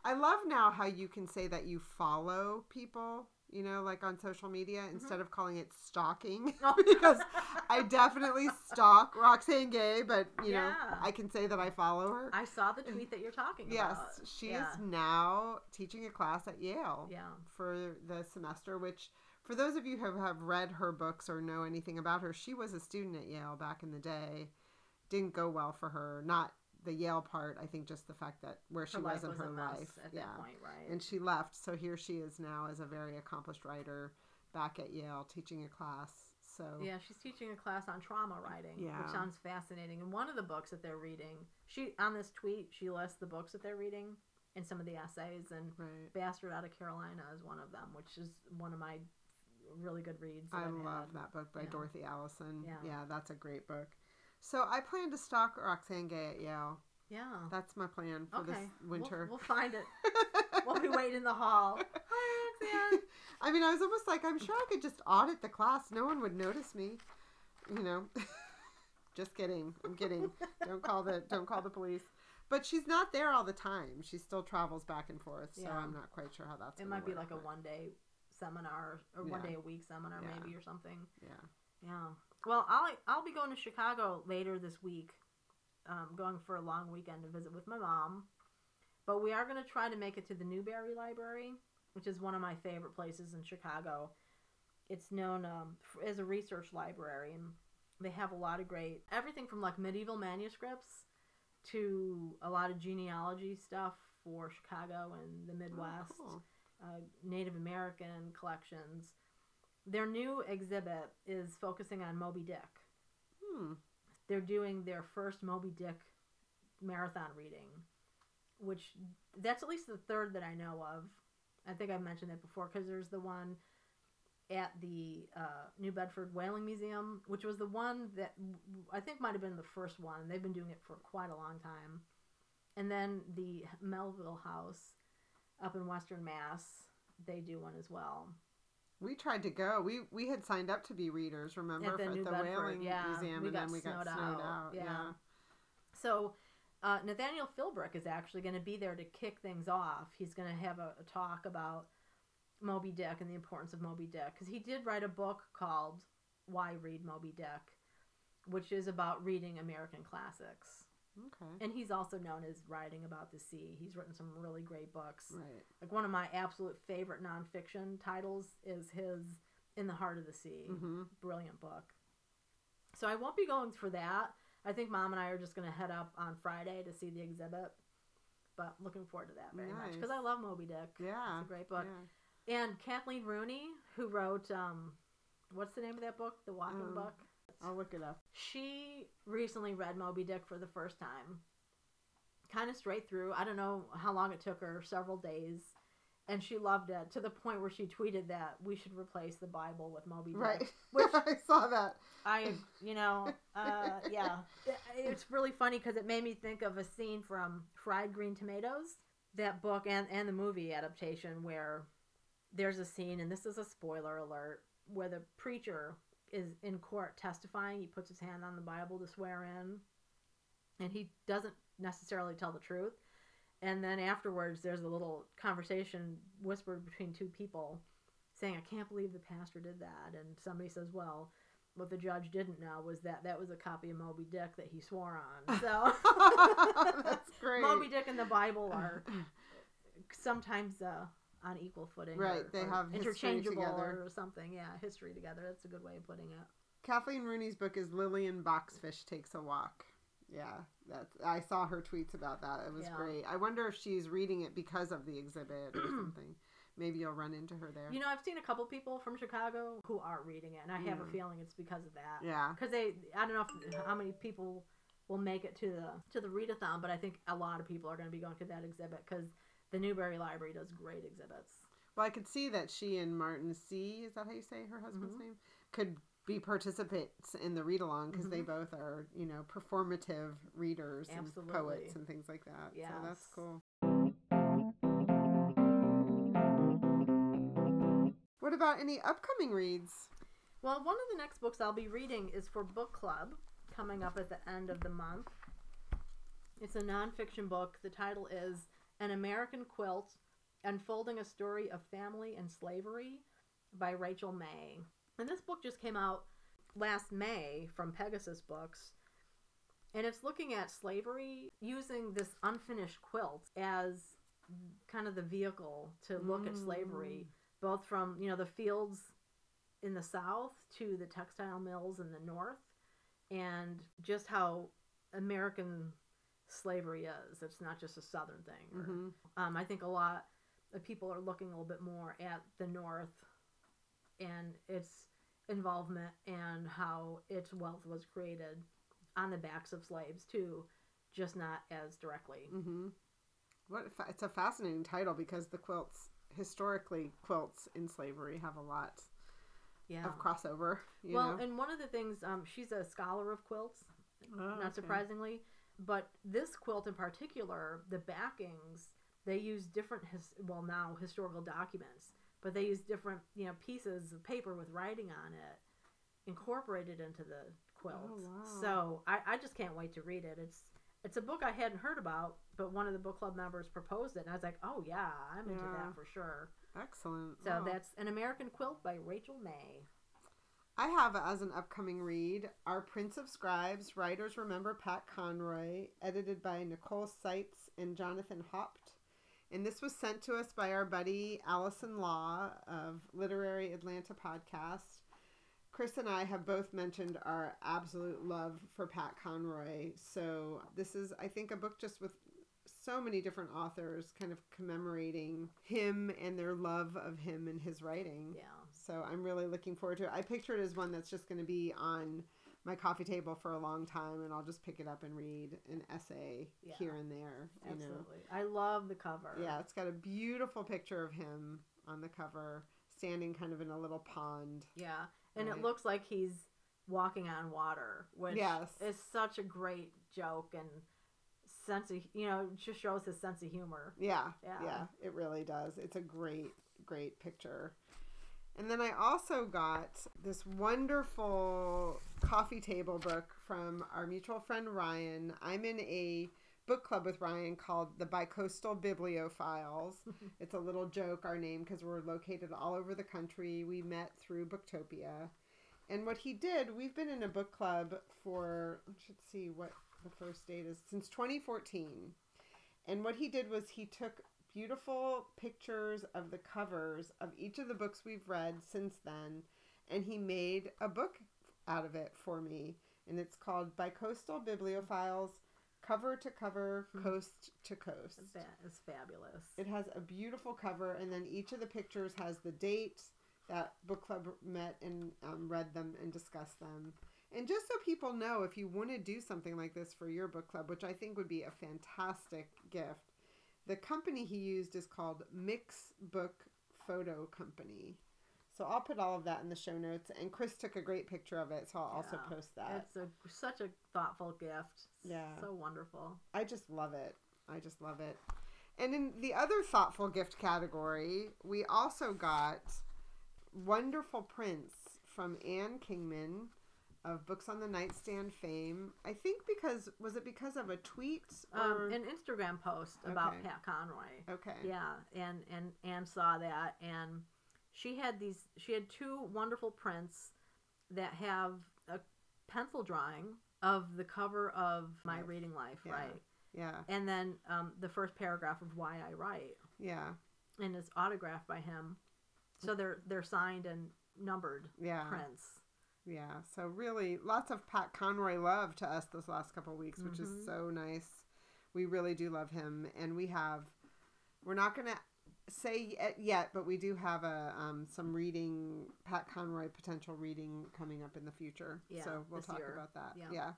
I love now how you can say that you follow people. you know, like on social media Mm-hmm. instead of calling it stalking. Oh. because I definitely stalk Roxane Gay, but you know, I can say that I follow her. I saw the tweet that you're talking yes, about. Yes, she yeah. is now teaching a class at Yale Yeah. for the semester, which for those of you who have read her books or know anything about her, she was a student at Yale back in the day. Didn't go well for her. Not the Yale part, I think just the fact that where she was in her life. at yeah. that point, right? And she left, so here she is now as a very accomplished writer back at Yale teaching a class. So Yeah, she's teaching a class on trauma writing, Yeah. which sounds fascinating. And one of the books that they're reading, she on this tweet, she lists the books that they're reading and some of the essays, and right. Bastard Out of Carolina is one of them, which is one of my really good reads. I I've love had. that book by Yeah. Dorothy Allison. Yeah. yeah, that's a great book. So I plan to stalk Roxane Gay at Yale. Yeah. That's my plan for okay. this winter. We'll, we'll find it. we'll be waiting in the hall. Hi, Roxane. I mean, I was almost like, I'm sure I could just audit the class. No one would notice me. You know. just kidding. I'm kidding. don't call the don't call the police. But she's not there all the time. She still travels back and forth, so Yeah. I'm not quite sure how that's. It might be like a one day seminar or one Yeah. day a week seminar Yeah. maybe or something. Yeah. Yeah. Well, I'll I'll be going to Chicago later this week. Um, going for a long weekend to visit with my mom. But we are going to try to make it to the Newberry Library, which is one of my favorite places in Chicago. It's known um, as a research library, and they have a lot of great everything from like medieval manuscripts to a lot of genealogy stuff for Chicago and the Midwest Oh, cool. uh, Native American collections. Their new exhibit is focusing on Moby Dick. Hmm. They're doing their first Moby Dick marathon reading, which that's at least the third that I know of. I think I've mentioned it before because there's the one at the uh, New Bedford Whaling Museum, which was the one that I think might have been the first one. They've been doing it for quite a long time. And then the Melville House up in Western Mass, they do one as well. We tried to go. We we had signed up to be readers. Remember At the at the Bedford, whaling yeah. museum, We and then we got snowed snowed out, out. yeah. Yeah. So uh, Nathaniel Philbrick is actually going to be there to kick things off. He's going to have a, a talk about Moby Dick and the importance of Moby Dick because he did write a book called Why Read Moby Dick, which is about reading American classics. Okay. And he's also known as writing about the sea. He's written some really great books. Right. Like one of my absolute favorite nonfiction titles is his In the Heart of the Sea. Mm-hmm. Brilliant book. So I won't be going for that. I think mom and I are just going to head up on Friday to see the exhibit. But looking forward to that very much because I love Moby Dick. Yeah. It's a great book. Yeah. And Kathleen Rooney, who wrote, um, what's the name of that book? The Walking Um, Book. I'll look it up. She recently read Moby Dick for the first time. Kind of straight through. I don't know how long it took her, several days. And she loved it to the point where she tweeted that we should replace the Bible with Moby Dick. Right. Which I saw that. I, you know, uh, yeah. It- It's really funny because it made me think of a scene from Fried Green Tomatoes, that book and, and the movie adaptation, where there's a scene, and this is a spoiler alert, where the preacher is in court testifying. He puts his hand on the Bible to swear in, and he doesn't necessarily tell the truth. And then afterwards, there's a little conversation whispered between two people saying, I can't believe the pastor did that. And somebody says, Well, what the judge didn't know was that that was a copy of Moby Dick that he swore on. So That's great. Moby Dick and the Bible are sometimes uh, on equal footing. Right, or- they or have history interchangeable together. or something. Yeah, history together. That's a good way of putting it. Kathleen Rooney's book is Lillian Boxfish Takes a Walk. Yeah, that's I saw her tweets about that. It was Yeah. great. I wonder if she's reading it because of the exhibit or something. Maybe you'll run into her there. You know, I've seen a couple people from Chicago who are reading it, and I have a Mm. feeling it's because of that. yeah. Because they, I don't know if, how many people will make it to the to the readathon, but I think a lot of people are going to be going to that exhibit because the Newberry Library does great exhibits. Well, I could see that she and Martin Seay Is that how you say her husband's Mhm. name? Could be participants in the read along because they Mhm. both are, you know, performative readers and poets and things like that. So that's cool. What about any upcoming reads? Well, one of the next books I'll be reading is for book club coming up at the end of the month. It's a nonfiction book. The title is An American Quilt Unfolding a Story of Family and Slavery by Rachel May. And this book just came out last May from Pegasus Books. And it's looking at slavery using this unfinished quilt as kind of the vehicle to look at slavery, mm. both from, you know, the fields in the south to the textile mills in the north, and just how American slavery is. It's not just a southern thing. or- hmm um, I think a lot of people are looking a little bit more at the North and its involvement and how its wealth was created on the backs of slaves too, just not as directly. hmm What fa- it's a fascinating title because the quilts historically quilts in slavery have a lot Yeah. of crossover. You well, know? and one of the things, um, she's a scholar of quilts, Oh, not okay. surprisingly, but this quilt in particular, the backings, they use different, his, well, now historical documents, but they use different, you know, pieces of paper with writing on it incorporated into the quilt. Oh, wow. So I, I just can't wait to read it. It's it's a book I hadn't heard about, but one of the book club members proposed it, and I was like, oh yeah, I'm into that for sure. Excellent. So Wow. that's an American quilt by Rachel May. I have as an upcoming read Our Prince of Scribes, Writers Remember Pat Conroy, edited by Nicole Seitz and Jonathan Haupt. And this was sent to us by our buddy Alison Law of Literary Atlanta Podcast. Chris and I have both mentioned our absolute love for Pat Conroy. So this is, I think, a book just with so many different authors kind of commemorating him and their love of him and his writing. Yeah. So I'm really looking forward to it. I picture it as one that's just going to be on my coffee table for a long time, and I'll just pick it up and read an essay Yeah. here and there. You know, Absolutely. I love the cover. yeah, it's got a beautiful picture of him on the cover, standing kind of in a little pond. Yeah. And Right. it looks like he's walking on water, which Yes. is such a great joke and sense of, you know, it just shows his sense of humor. Yeah, Yeah. yeah, it really does. It's a great, great picture. And then I also got this wonderful coffee table book from our mutual friend Ryan. I'm in a book club with Ryan called the Bicoastal Bibliophiles. it's a little joke, our name, because we're located all over the country. We met through Booktopia. And what he did, we've been in a book club for, I should see what the first date is, since 2014. And what he did was he took beautiful pictures of the covers of each of the books we've read since then, and he made a book out of it for me. And it's called Bicoastal Bibliophiles Cover to Cover, Hmm. Coast to Coast. That is fabulous. It has a beautiful cover, and then each of the pictures has the date that book club met and um, read them and discussed them. And just so people know, if you want to do something like this for your book club, which I think would be a fantastic gift, the company he used is called Mix Book Photo Company. So I'll put all of that in the show notes. And Chris took a great picture of it, so I'll also post that. It's a, such a thoughtful gift. Yeah. So wonderful. I just love it. I just love it. And in the other thoughtful gift category, we also got Wonderful prints from Anne Kingman of Books on the Nightstand fame. I think because was it because of a tweet or Um, an Instagram post about Okay. Pat Conroy. okay. Yeah, and and Anne saw that, and she had these. She had two wonderful prints that have a pencil drawing of the cover of My Right. Reading Life, Yeah. right? Yeah. And then um, the first paragraph of Why I Write, Yeah. and it's autographed by him. So they're they're signed and numbered Yeah. prints. Yeah. So really lots of Pat Conroy love to us this last couple weeks, which Mhm. is so nice. We really do love him and we have we're not going to say it yet, but we do have a um, some reading Pat Conroy potential reading coming up in the future. Yeah, so we'll talk year. about that. Yeah. Yeah.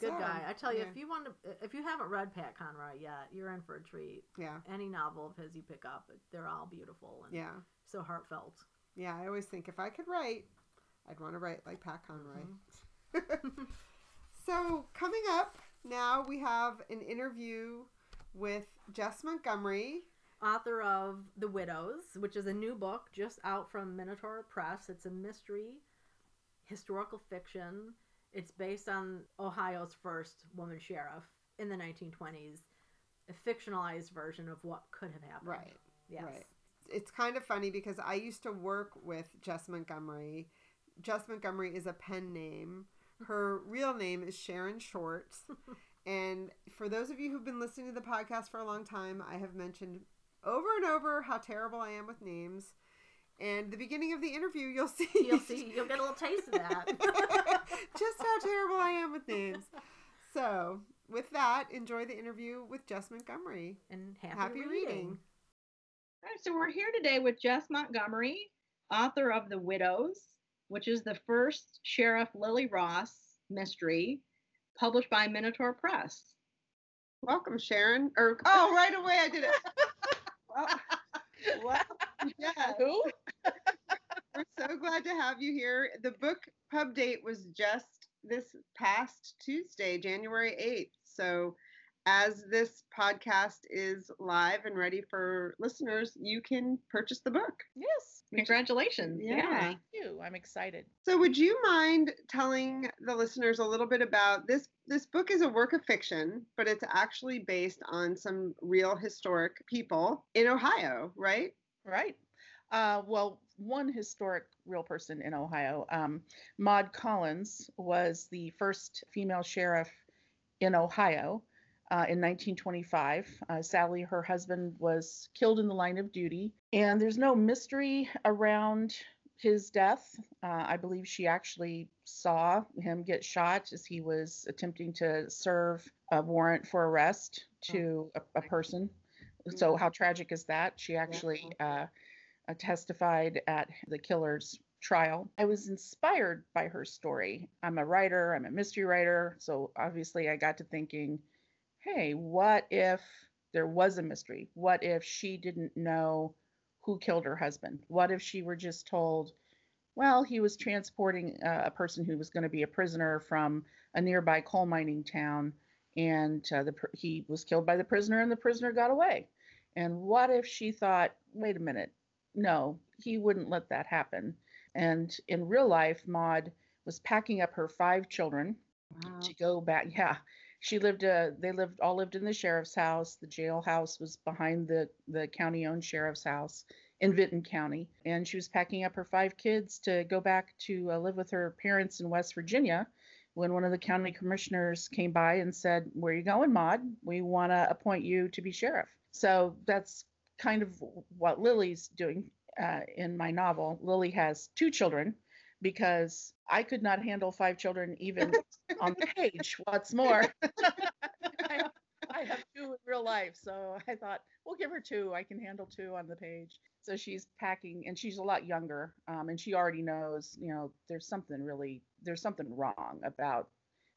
Good So, guy. I tell you, yeah. if you want to, if you haven't read Pat Conroy yet, you're in for a treat. Yeah. Any novel of his you pick up, they're all beautiful and Yeah. so heartfelt. Yeah, I always think if I could write, I'd want to write like Pat Conroy. Mm-hmm. so, coming up now, we have an interview with Jess Montgomery. author of The Widows, which is a new book just out from Minotaur Press. It's a mystery, historical fiction. It's based on Ohio's first woman sheriff in the 1920s, a fictionalized version of what could have happened. Right. Yes. Right. it's kind of funny because I used to work with Jess Montgomery. Jess Montgomery is a pen name. Her real name is Sharon Shorts. and for those of you who've been listening to the podcast for a long time, I have mentioned over and over how terrible I am with names. And the beginning of the interview, you'll see. You'll see. You'll get a little taste of that. just how terrible I am with names. So, with that, enjoy the interview with Jess Montgomery. And happy, Happy reading. reading. All right, so we're here today with Jess Montgomery, author of The Widows, which is the first Sheriff Lily Ross mystery published by Minotaur Press. Welcome, Sharon. Or oh, right away I did it. well, well, yeah. Who? We're so glad to have you here. The book pub date was just this past Tuesday, January 8th. So, as this podcast is live and ready for listeners, you can purchase the book. Yes. Congratulations. Yeah. Thank you. I'm excited. So, would you mind telling the listeners a little bit about this? This book is a work of fiction, but it's actually based on some real historic people in Ohio, right? Right. Uh, well, one historic real person in Ohio, um, Maud Collins, was the first female sheriff in Ohio uh, in 1925. Uh, sadly, her husband was killed in the line of duty, and there's no mystery around his death. Uh, I believe she actually saw him get shot as he was attempting to serve a warrant for arrest to a, a person. So, how tragic is that? She actually uh, uh, testified at the killer's trial. I was inspired by her story. I'm a writer, I'm a mystery writer. So, obviously, I got to thinking, hey, what if there was a mystery? What if she didn't know who killed her husband? What if she were just told, well, he was transporting uh, a person who was going to be a prisoner from a nearby coal mining town, and uh, the, he was killed by the prisoner, and the prisoner got away. And what if she thought, wait a minute, no, he wouldn't let that happen. And in real life, Maud was packing up her five children Wow. to go back. Yeah, she lived. Uh, they lived all lived in the sheriff's house. The jailhouse was behind the the county-owned sheriff's house in Vinton County, and she was packing up her five kids to go back to uh, live with her parents in West Virginia. When one of the county commissioners came by and said, "Where are you going, Maud? We want to appoint you to be sheriff." So that's kind of what Lily's doing uh, in my novel. Lily has two children because I could not handle five children even on the page. What's more, I, have, I have two in real life, so I thought we'll give her two. I can handle two on the page. So she's packing, and she's a lot younger, um, and she already knows, you know, there's something really, there's something wrong about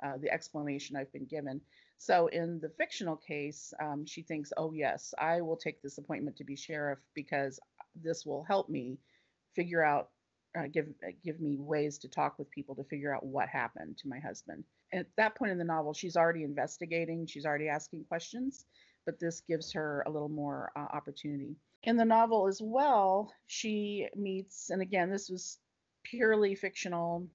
uh, the explanation I've been given. So in the fictional case, um, she thinks, oh yes, I will take this appointment to be sheriff because this will help me figure out uh, give uh, give me ways to talk with people to figure out what happened to my husband. And at that point in the novel, she's already investigating, she's already asking questions, but this gives her a little more uh, opportunity. In the novel as well, she meets, and again, this was purely fictional.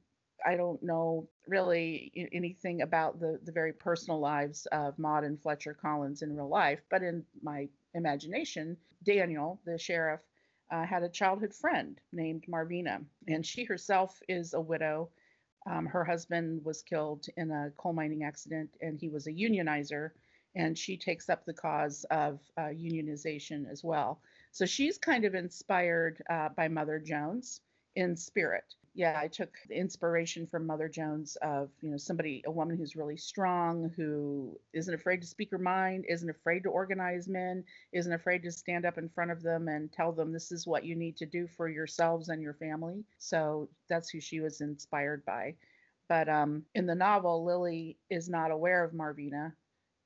I don't know really anything about the the very personal lives of Maud and Fletcher Collins in real life, but in my imagination, Daniel, the sheriff, uh, had a childhood friend named Marvina, and she herself is a widow. Um, her husband was killed in a coal mining accident, and he was a unionizer, and she takes up the cause of uh, unionization as well. So she's kind of inspired uh, by Mother Jones in spirit. Yeah, I took inspiration from Mother Jones of, you know, somebody, a woman who's really strong, who isn't afraid to speak her mind, isn't afraid to organize men, isn't afraid to stand up in front of them and tell them this is what you need to do for yourselves and your family. So that's who she was inspired by. But um, in the novel, Lily is not aware of Marvina,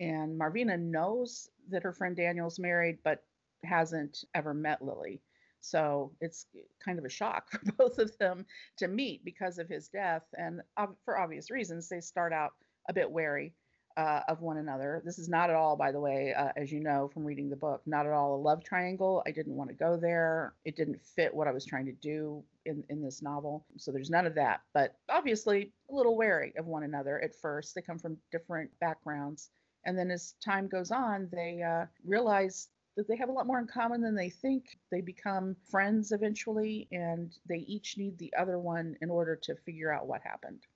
and Marvina knows that her friend Daniel's married, but hasn't ever met Lily. So it's kind of a shock for both of them to meet because of his death. And for obvious reasons, they start out a bit wary uh, of one another. This is not at all, by the way, uh, as you know from reading the book, not at all a love triangle. I didn't want to go there. It didn't fit what I was trying to do in, in this novel. So there's none of that. But obviously, a little wary of one another at first. They come from different backgrounds. And then as time goes on, they uh, realize that they have a lot more in common than they think. They become friends eventually, and they each need the other one in order to figure out what happened.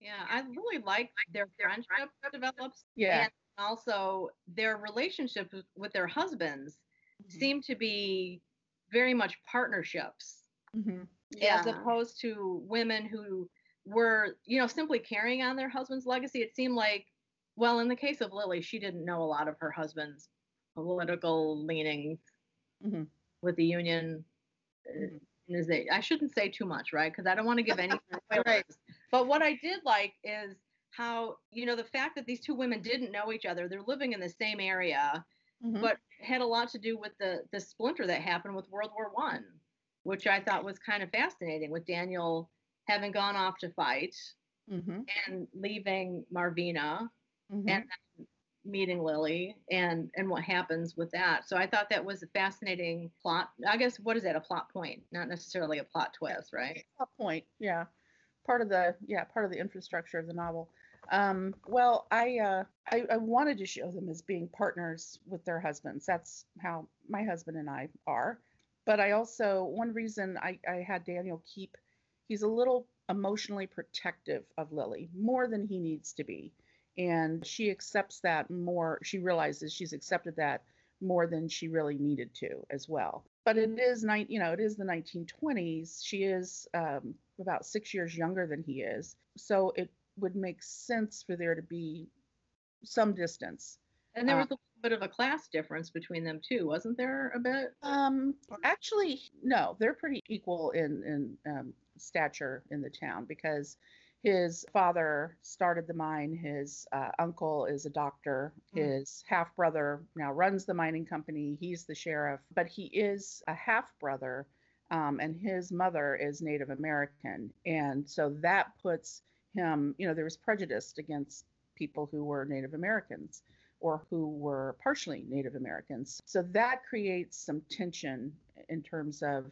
Yeah, I really like their friendship develops. Yeah. And also their relationship with- with their husbands Mhm. seem to be very much partnerships Mhm. as opposed to women who were, you know, simply carrying on their husband's legacy. It seemed like, well, in the case of Lily, she didn't know a lot of her husband's political leanings Mhm. with the union. uh, Mhm. Is they, I shouldn't say too much, right? Because I don't want to give any Right. But what I did like is how, you know, the fact that these two women didn't know each other, they're living in the same area, Mhm. but had a lot to do with the the splinter that happened with World War One, which I thought was kind of fascinating with Daniel having gone off to fight Mhm. and leaving Marvina Mhm. and meeting Lily and and what happens with that. So I thought that was a fascinating plot. I guess what is that? A plot point, not necessarily a plot twist, right? Plot point, yeah. Part of the yeah, part of the infrastructure of the novel. Um, well, I, uh, I I wanted to show them as being partners with their husbands. That's how my husband and I are. But I also one reason I, I had Daniel keep he's a little emotionally protective of Lily more than he needs to be. And she accepts that more she realizes she's accepted that more than she really needed to as well. But it is nine, you know, it is the 1920s. She is um, about six years younger than he is, so it would make sense for there to be some distance. And there Uh, was a little bit of a class difference between them too, wasn't there? A bit. Um, actually, no, they're pretty equal in in um, stature in the town because his father started the mine. His uh, uncle is a doctor. Mm. His half brother now runs the mining company. He's the sheriff, but he is a half brother, um, and his mother is Native American, and so that puts him. You know, there was prejudice against people who were Native Americans or who were partially Native Americans. So that creates some tension in terms of,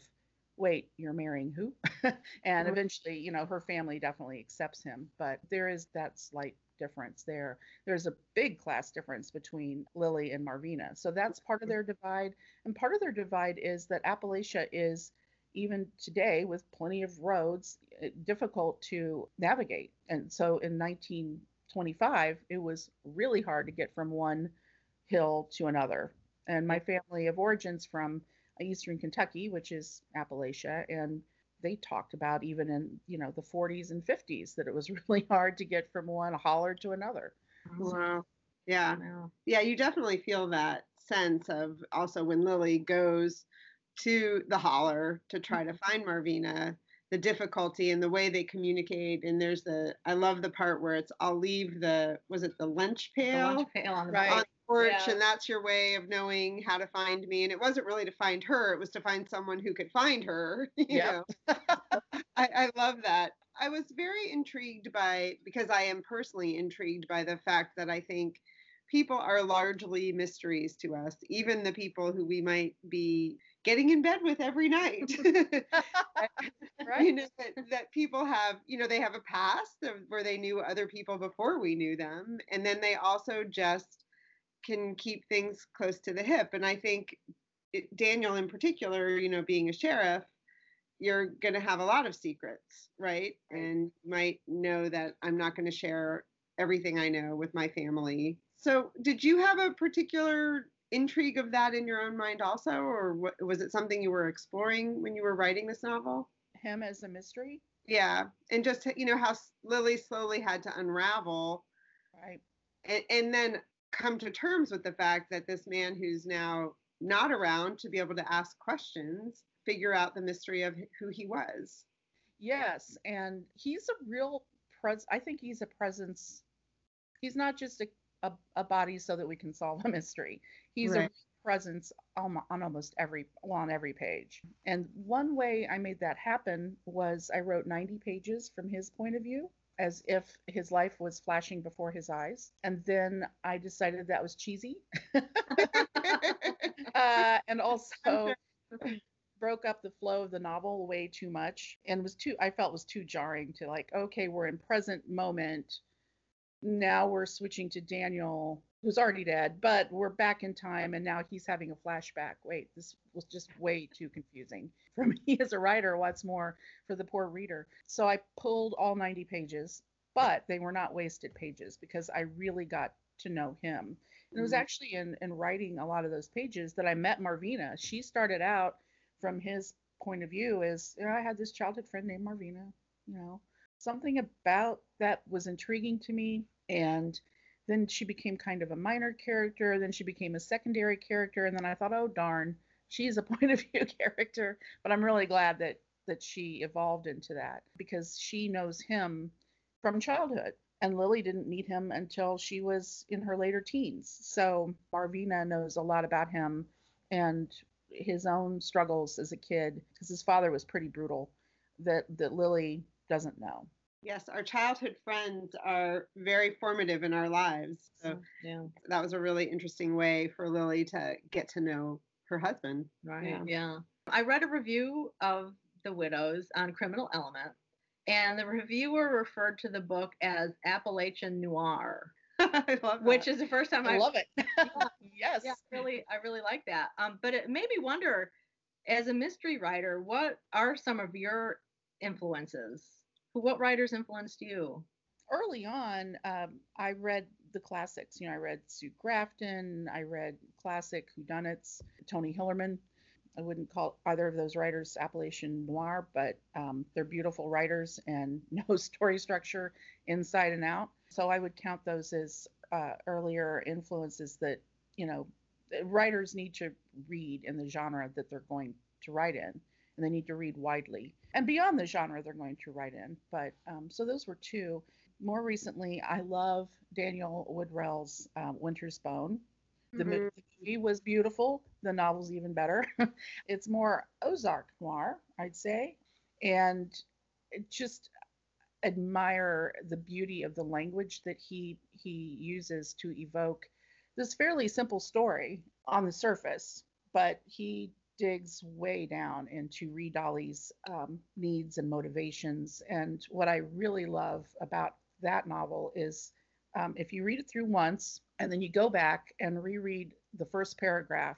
wait, you're marrying who? and eventually, you know, her family definitely accepts him, but there is that slight difference there. There's a big class difference between Lily and Marvina. So that's part of their divide. And part of their divide is that Appalachia is even today with plenty of roads eh, difficult to navigate. And so in 1925, it was really hard to get from one hill to another. And my family of origins from eastern Kentucky, which is Appalachia, and they talked about even in you know the 40s and 50s that it was really hard to get from one holler to another. Wow. Yeah. Wow. Yeah, you definitely feel that sense of also when Lily goes to the holler to try to mm-hmm. find Marvina, the difficulty and the way they communicate. And there's the, I love the part where it's, I'll leave the, was it the lunch pail, The lunch pail on the Right. on porch, Yeah. and that's your way of knowing how to find me. And it wasn't really to find her; it was to find someone who could find her. You Yep. know, I, I love that. I was very intrigued by because I am personally intrigued by the fact that I think people are largely mysteries to us, even the people who we might be getting in bed with every night. Right. you know that, that people have you know they have a past of where they knew other people before we knew them and then they also just can keep things close to the hip. And i think it, daniel in particular you know being a sheriff you're going to have a lot of secrets right? And might know that i'm not going to share everything i know with my family. So did you have a particular intrigue of that in your own mind also? Or what, was it something you were exploring when you were writing this novel? Him as a mystery, yeah, and just you know how Lily slowly had to unravel, right? and, and then come to terms with the fact that this man who's now not around to be able to ask questions, figure out the mystery of who he was. Yes, and he's a real pres. I think he's a presence. He's not just a, a, a body so that we can solve a mystery. He's a presence on, on almost every well, on every page. And one way I made that happen was I wrote 90 pages from his point of view as if his life was flashing before his eyes. And then I decided that was cheesy. uh, and also broke up the flow of the novel way too much and was too I felt was too jarring to like okay we're in present moment now we're switching to Daniel who's already dead, but we're back in time and now he's having a flashback. Wait, this was just way too confusing for me as a writer. What's more for the poor reader? So I pulled all 90 pages, but they were not wasted pages because I really got to know him. And it was Mhm. actually in, in writing a lot of those pages that I met Marvina. She started out from his point of view as you know, I had this childhood friend named Marvina, you know, something about that was intriguing to me. And then she became kind of a minor character. Then she became a secondary character. And then I thought, oh, darn, she's a point of view character. But I'm really glad that that she evolved into that because she knows him from childhood. And Lily didn't meet him until she was in her later teens. So Marvina knows a lot about him and his own struggles as a kid because his father was pretty brutal that that Lily doesn't know. Yes, our childhood friends are very formative in our lives. So yeah, that was a really interesting way for Lily to get to know her husband. right. Yeah. Yeah. I read a review of The Widows on Criminal Element, and the reviewer referred to the book as Appalachian Noir, I love which is the first time I I've love it. yes. yeah, really, I really like that. Um, but it made me wonder, as a mystery writer, what are some of your influences? What writers influenced you? Early on, um, I read the classics. You know, I read Sue Grafton. I read classic whodunits, Tony Hillerman. I wouldn't call either of those writers Appalachian noir, but um, they're beautiful writers and know story structure inside and out. So I would count those as uh, earlier influences that, you know, writers need to read in the genre that they're going to write in, and they need to read widely and beyond the genre they're going to write in. But um, so those were two. More recently, I love Daniel Woodrell's uh, Winter's Bone. The, Mhm. movie was beautiful. The novel's even better. it's more Ozark noir, I'd say, and it just admire the beauty of the language that he he uses to evoke this fairly simple story on the surface, but he digs way down into Ree Dolly's um, needs and motivations. And what I really love about that novel is um, if you read it through once and then you go back and reread the first paragraph,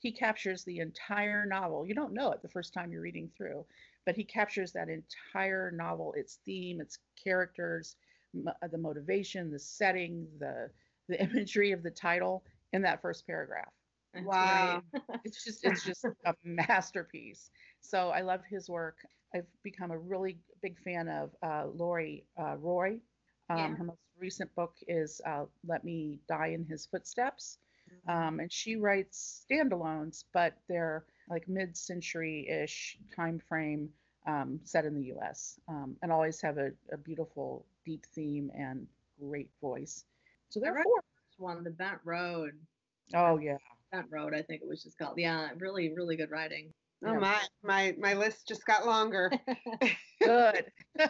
he captures the entire novel. You don't know it the first time you're reading through, but he captures that entire novel, its theme, its characters, m- uh, the motivation, the setting, the the imagery of the title in that first paragraph Wow. great. it's just it's just a masterpiece. So I love his work. I've become a really big fan of uh, Lori uh, Roy. Um, Yeah. Her most recent book is uh, "Let Me Die in His Footsteps," um, and she writes standalones, but they're like mid-century-ish time frame um, set in the U.S. Um, and always have a, a beautiful, deep theme and great voice. So there I are four. one, The Bent Road. Oh yeah. Bent Road, I think it was just called. Yeah, really, really good writing. Oh Yeah. my, my my list just got longer. Good.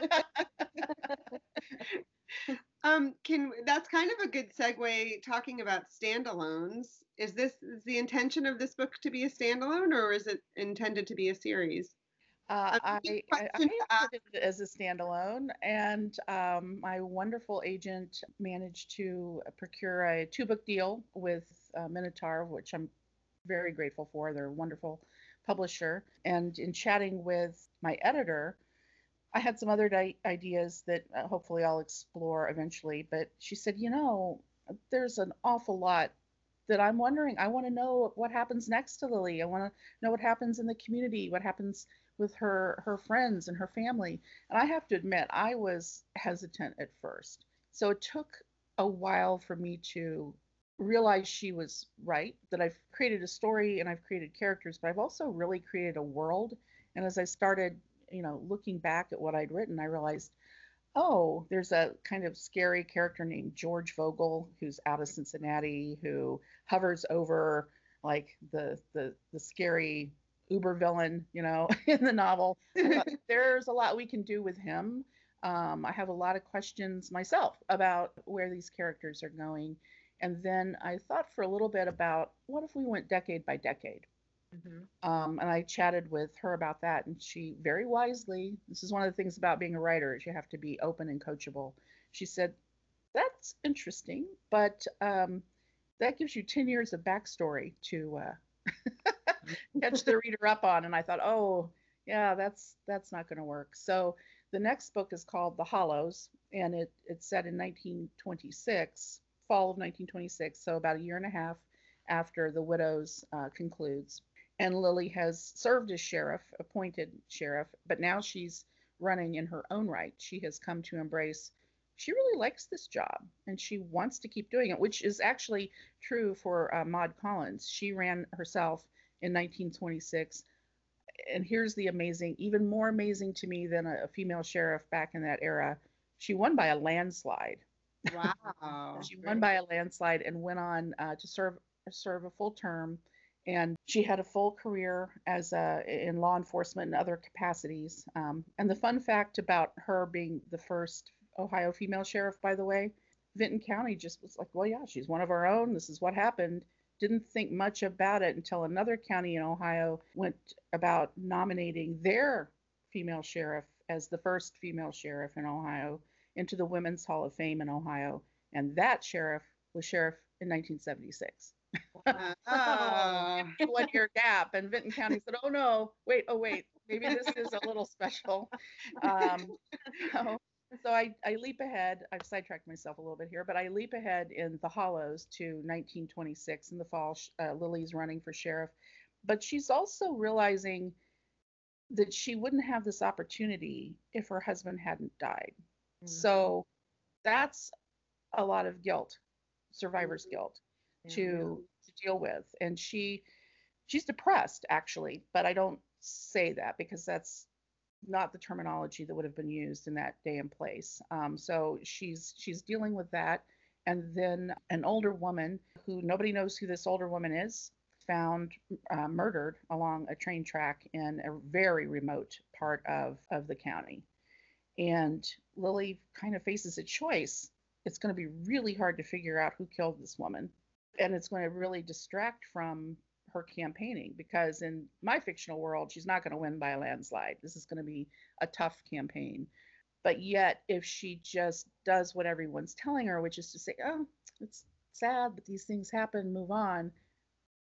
Um, can that's kind of a good segue talking about standalones. Is this is the intention of this book to be a standalone, or is it intended to be a series? Uh, I, I, I did it as a standalone, and um, my wonderful agent managed to procure a two book deal with uh, Minotaur, which I'm very grateful for. They're a wonderful publisher. And in chatting with my editor, I had some other di- ideas that uh, hopefully I'll explore eventually. But she said, you know, there's an awful lot that I'm wondering. I want to know what happens next to Lily. I want to know what happens in the community, what happens with her her friends and her family. And I have to admit, I was hesitant at first. So it took a while for me to realize she was right that I've created a story and I've created characters, but I've also really created a world. And as I started, you know, looking back at what I'd written, I realized, oh, there's a kind of scary character named George Vogel who's out of Cincinnati who hovers over like the the the scary uber villain, you know, in the novel. There's a lot we can do with him. Um, I have a lot of questions myself about where these characters are going. And then I thought for a little bit about what if we went decade by decade? Mhm. Um, and I chatted with her about that, and she very wisely, this is one of the things about being a writer, is you have to be open and coachable. She said, "That's interesting, but um, that gives you 10 years of backstory to uh, catch the reader up on. And I thought, oh, yeah, that's that's not going to work. So the next book is called The Hollows, and it it's set in 1926, fall of 1926, so about a year and a half after The Widows uh, concludes. And Lily has served as sheriff, appointed sheriff, but now she's running in her own right. She has come to embrace she really likes this job and she wants to keep doing it, which is actually true for uh, Maud Collins. She ran herself in 1926. And here's the amazing, even more amazing to me than a, a female sheriff back in that era. She won by a landslide. Wow. she won by a landslide and went on uh, to serve serve a full term. And she had a full career as a, in law enforcement and other capacities. Um, and the fun fact about her being the first Ohio female sheriff, by the way. Vinton County just was like, well, yeah, she's one of our own. This is what happened. Didn't think much about it until another county in Ohio went about nominating their female sheriff as the first female sheriff in Ohio into the Women's Hall of Fame in Ohio. And that sheriff was sheriff in 1976. Uh, One year gap. And Vinton County said, oh no, wait, oh wait, maybe this is a little special. Um, so so I, I leap ahead. I've sidetracked myself a little bit here, but I leap ahead in the Hollows to 1926 in the fall. Uh, Lily's running for sheriff, but she's also realizing that she wouldn't have this opportunity if her husband hadn't died. Mm-hmm. So that's a lot of guilt, survivor's mm-hmm. guilt, to to deal with, and she she's depressed actually, but I don't say that because that's not the terminology that would have been used in that day and place. Um, so she's she's dealing with that, and then an older woman who nobody knows who this older woman is found uh, murdered along a train track in a very remote part of of the county, and Lily kind of faces a choice. It's going to be really hard to figure out who killed this woman, and it's going to really distract from her campaigning because in my fictional world, she's not going to win by a landslide. This is going to be a tough campaign. But yet, if she just does what everyone's telling her, which is to say, oh, it's sad, but these things happen, move on,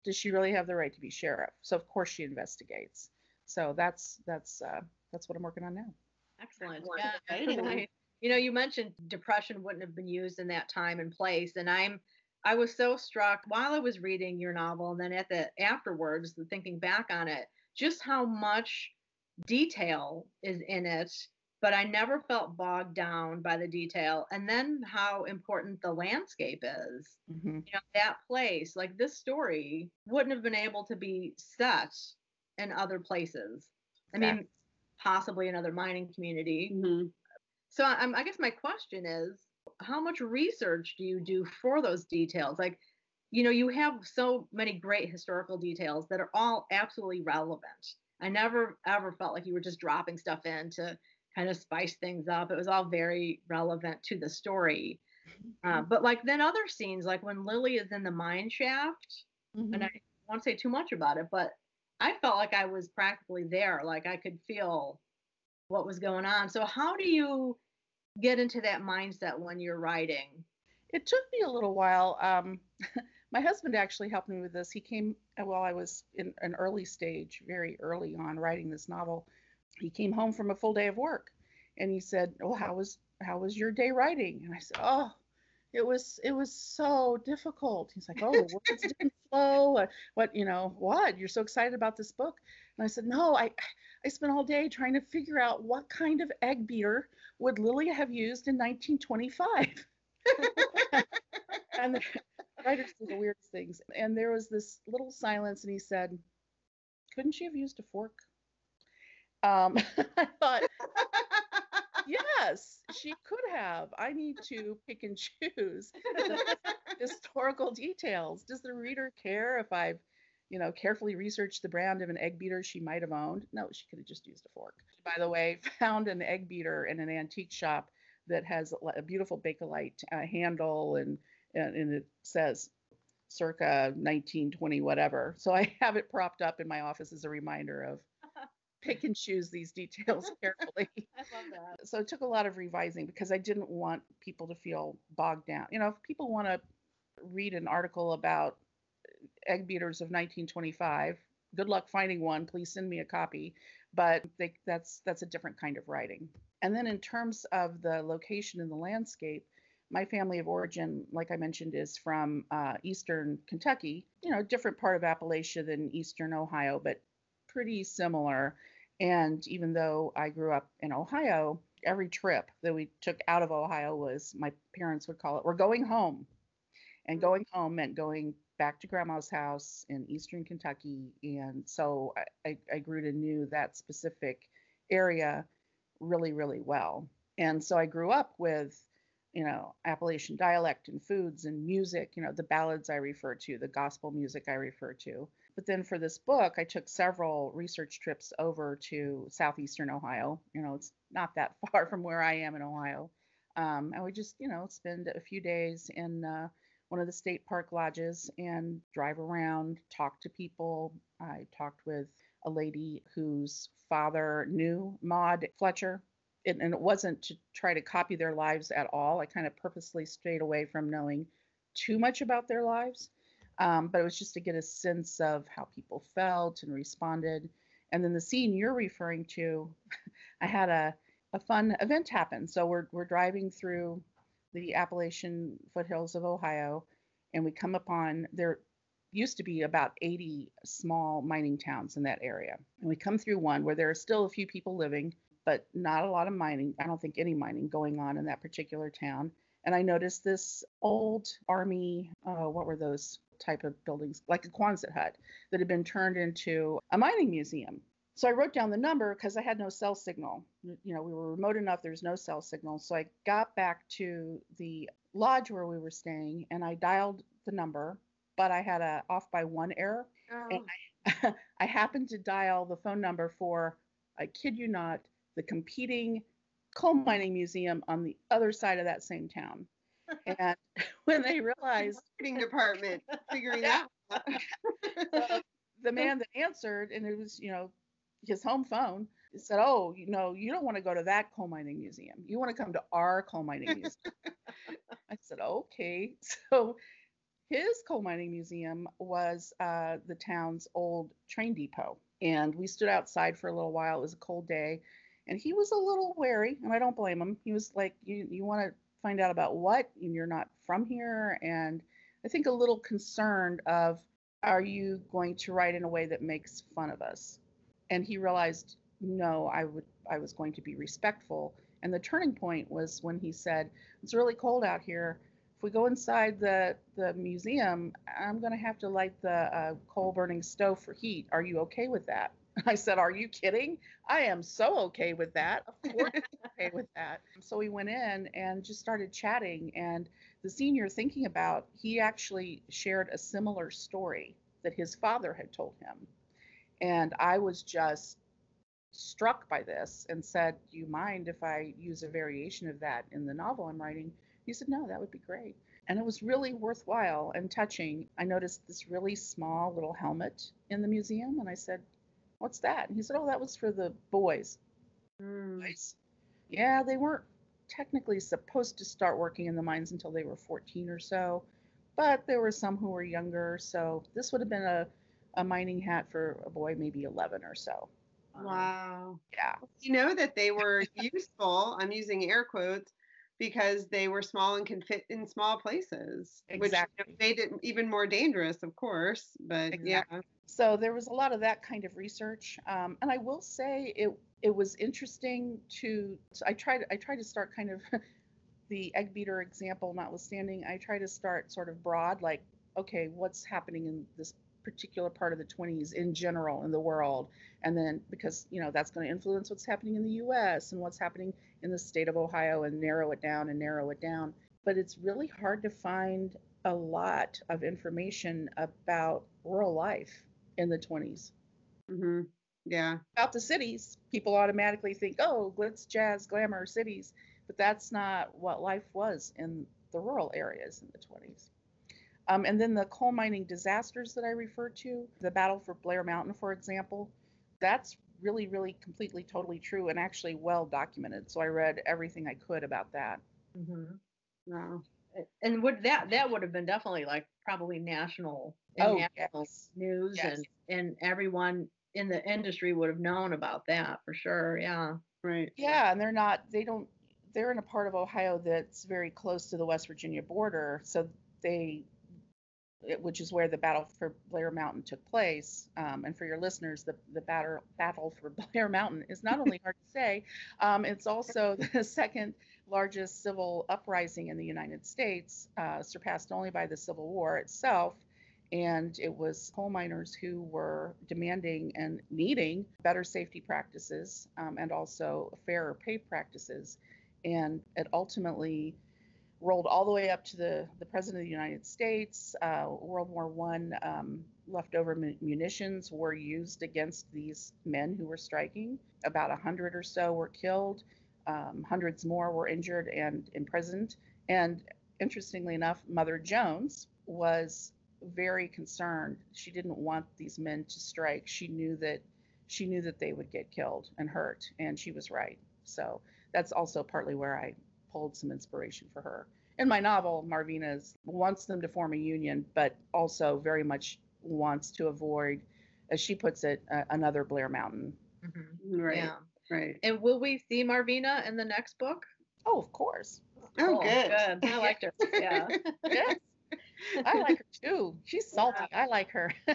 does she really have the right to be sheriff? So of course she investigates. So that's that's uh, that's what I'm working on now. Excellent. Yeah. you know, you mentioned depression wouldn't have been used in that time and place, and I'm I was so struck while I was reading your novel and then at the afterwards, thinking back on it, just how much detail is in it, but I never felt bogged down by the detail. And then how important the landscape is. Mm-hmm. You know, that place, like this story, wouldn't have been able to be set in other places. I mean, possibly another mining community. Mm-hmm. So I'm, I guess my question is how much research do you do for those details? Like, you know, you have so many great historical details that are all absolutely relevant. I never ever felt like you were just dropping stuff in to kind of spice things up. It was all very relevant to the story. Uh, but like then other scenes, like when Lily is in the mine shaft, mm-hmm. and I won't say too much about it, but I felt like I was practically there. Like I could feel what was going on. So how do you get into that mindset when you're writing? It took me a little while. Um, my husband actually helped me with this. He came uh, while I was in an early stage, very early on writing this novel. He came home from a full day of work, and he said, "Well, how was how was your day writing?" And I said, "Oh, it was it was so difficult." He's like, "Oh, words didn't flow. What you know? What? You're so excited about this book?" And I said, "No, I I spent all day trying to figure out what kind of egg beater would Lily have used in 1925? and the writers do the weirdest things. And there was this little silence, and he said, Couldn't she have used a fork? Um, I thought, yes, she could have. I need to pick and choose historical details. Does the reader care if I've you know, carefully researched the brand of an egg beater she might have owned. No, she could have just used a fork. By the way, found an egg beater in an antique shop that has a beautiful Bakelite uh, handle and, and, and it says circa 1920 whatever. So I have it propped up in my office as a reminder of pick and choose these details carefully. I love that. So it took a lot of revising because I didn't want people to feel bogged down. You know, if people want to read an article about egg beaters of 1925. Good luck finding one. Please send me a copy. But they, that's that's a different kind of writing. And then in terms of the location in the landscape, my family of origin, like I mentioned, is from uh, eastern Kentucky. You know, different part of Appalachia than eastern Ohio, but pretty similar. And even though I grew up in Ohio, every trip that we took out of Ohio was my parents would call it, we're going home. And going home meant going back to grandma's house in eastern Kentucky. And so I, I, grew to knew that specific area really, really well. And so I grew up with, you know, Appalachian dialect and foods and music, you know, the ballads I refer to, the gospel music I refer to. But then for this book, I took several research trips over to southeastern Ohio. You know, it's not that far from where I am in Ohio. Um, and we just, you know, spend a few days in uh, one of the state park lodges and drive around, talk to people. I talked with a lady whose father knew Maud Fletcher. And it wasn't to try to copy their lives at all. I kind of purposely stayed away from knowing too much about their lives. Um, but it was just to get a sense of how people felt and responded. And then the scene you're referring to, I had a, a fun event happen. So we're, we're driving through the Appalachian foothills of Ohio, and we come upon there used to be about 80 small mining towns in that area. And we come through one where there are still a few people living, but not a lot of mining. I don't think any mining going on in that particular town. And I noticed this old army, uh, what were those type of buildings, like a Quonset hut, that had been turned into a mining museum. So I wrote down the number because I had no cell signal. You know, we were remote enough, there's no cell signal. So I got back to the lodge where we were staying and I dialed the number, but I had a off by one error. Oh. And I, I happened to dial the phone number for, I kid you not, the competing coal mining museum on the other side of that same town. And when they realized marketing department figuring that out. uh, the man that answered, and it was, you know, his home phone, said, Oh, you know, you don't want to go to that coal mining museum. You want to come to our coal mining museum. I said, Okay. So his coal mining museum was uh, the town's old train depot. And we stood outside for a little while. It was a cold day. And he was a little wary, and I don't blame him. He was like, You, you want to find out about what? And you're not from here. And I think a little concerned of, Are you going to write in a way that makes fun of us? And he realized, No, I would. I was going to be respectful. And the turning point was when he said, It's really cold out here if we go inside the the museum, I'm going to have to light the uh, coal burning stove for heat. Are you okay with that? I said, Are you kidding? I am so okay with that. Of course, I'm okay with that. So we went in and just started chatting. And the senior thinking about, he actually shared a similar story that his father had told him. And I was just struck by this and said, Do you mind if I use a variation of that in the novel I'm writing? He said, No, that would be great. And it was really worthwhile and touching. I noticed this really small little helmet in the museum, and I said, What's that? And he said, Oh, that was for the boys. Mm. Boys? Yeah, they weren't technically supposed to start working in the mines until they were 14 or so, but there were some who were younger. So this would have been a, a mining hat for a boy, maybe 11 or so. Wow. Yeah. You know that they were useful. I'm using air quotes because they were small and can fit in small places, which made it even more dangerous, of course. But yeah, So there was a lot of that kind of research, um, and I will say it it was interesting to. I tried I tried to start kind of the egg beater example notwithstanding. I try to start sort of broad, like okay, what's happening in this particular part of the 20s in general in the world, and then because you know that's going to influence what's happening in the U.S. and what's happening in the state of Ohio, and narrow it down and narrow it down. But it's really hard to find a lot of information about rural life in the 20s. hmm yeah, About the cities, people automatically think, oh, glitz, jazz, glamour, cities. But that's not what life was in the rural areas in the 20s. Um, and then the coal mining disasters that I referred to, the battle for Blair Mountain, for example, that's really, really completely, totally true and actually well documented. So I read everything I could about that. Mm-hmm. wow. and would that that would have been definitely like probably national, Oh, national yes. news, Yes. and and everyone in the industry would have known about that for sure. Yeah. Right. Yeah, and they're not, they don't, they're in a part of Ohio that's very close to the West Virginia border. So they, which is where the battle for Blair Mountain took place. Um, and for your listeners, the, the battle, battle for Blair Mountain is not only hard to say, um, it's also the second largest civil uprising in the United States, uh, surpassed only by the Civil War itself. And it was coal miners who were demanding and needing better safety practices um, and also fairer pay practices. And it ultimately rolled all the way up to the, the President of the United States. Uh, World War One um, leftover munitions were used against these men who were striking. About a hundred or so were killed. Um, hundreds more were injured and imprisoned. And interestingly enough, Mother Jones was very concerned. She didn't want these men to strike. She knew that she knew that they would get killed and hurt, and she was right. So that's also partly where I pulled some inspiration for her. In my novel, Marvina wants them to form a union, but also very much wants to avoid, as she puts it, uh, another Blair Mountain. Mhm. Right. Yeah. Right. And will we see Marvina in the next book? Oh, of course. Oh, Cool, good. Good. I liked her. Yeah. Yes. I like her too. She's salty. I like her.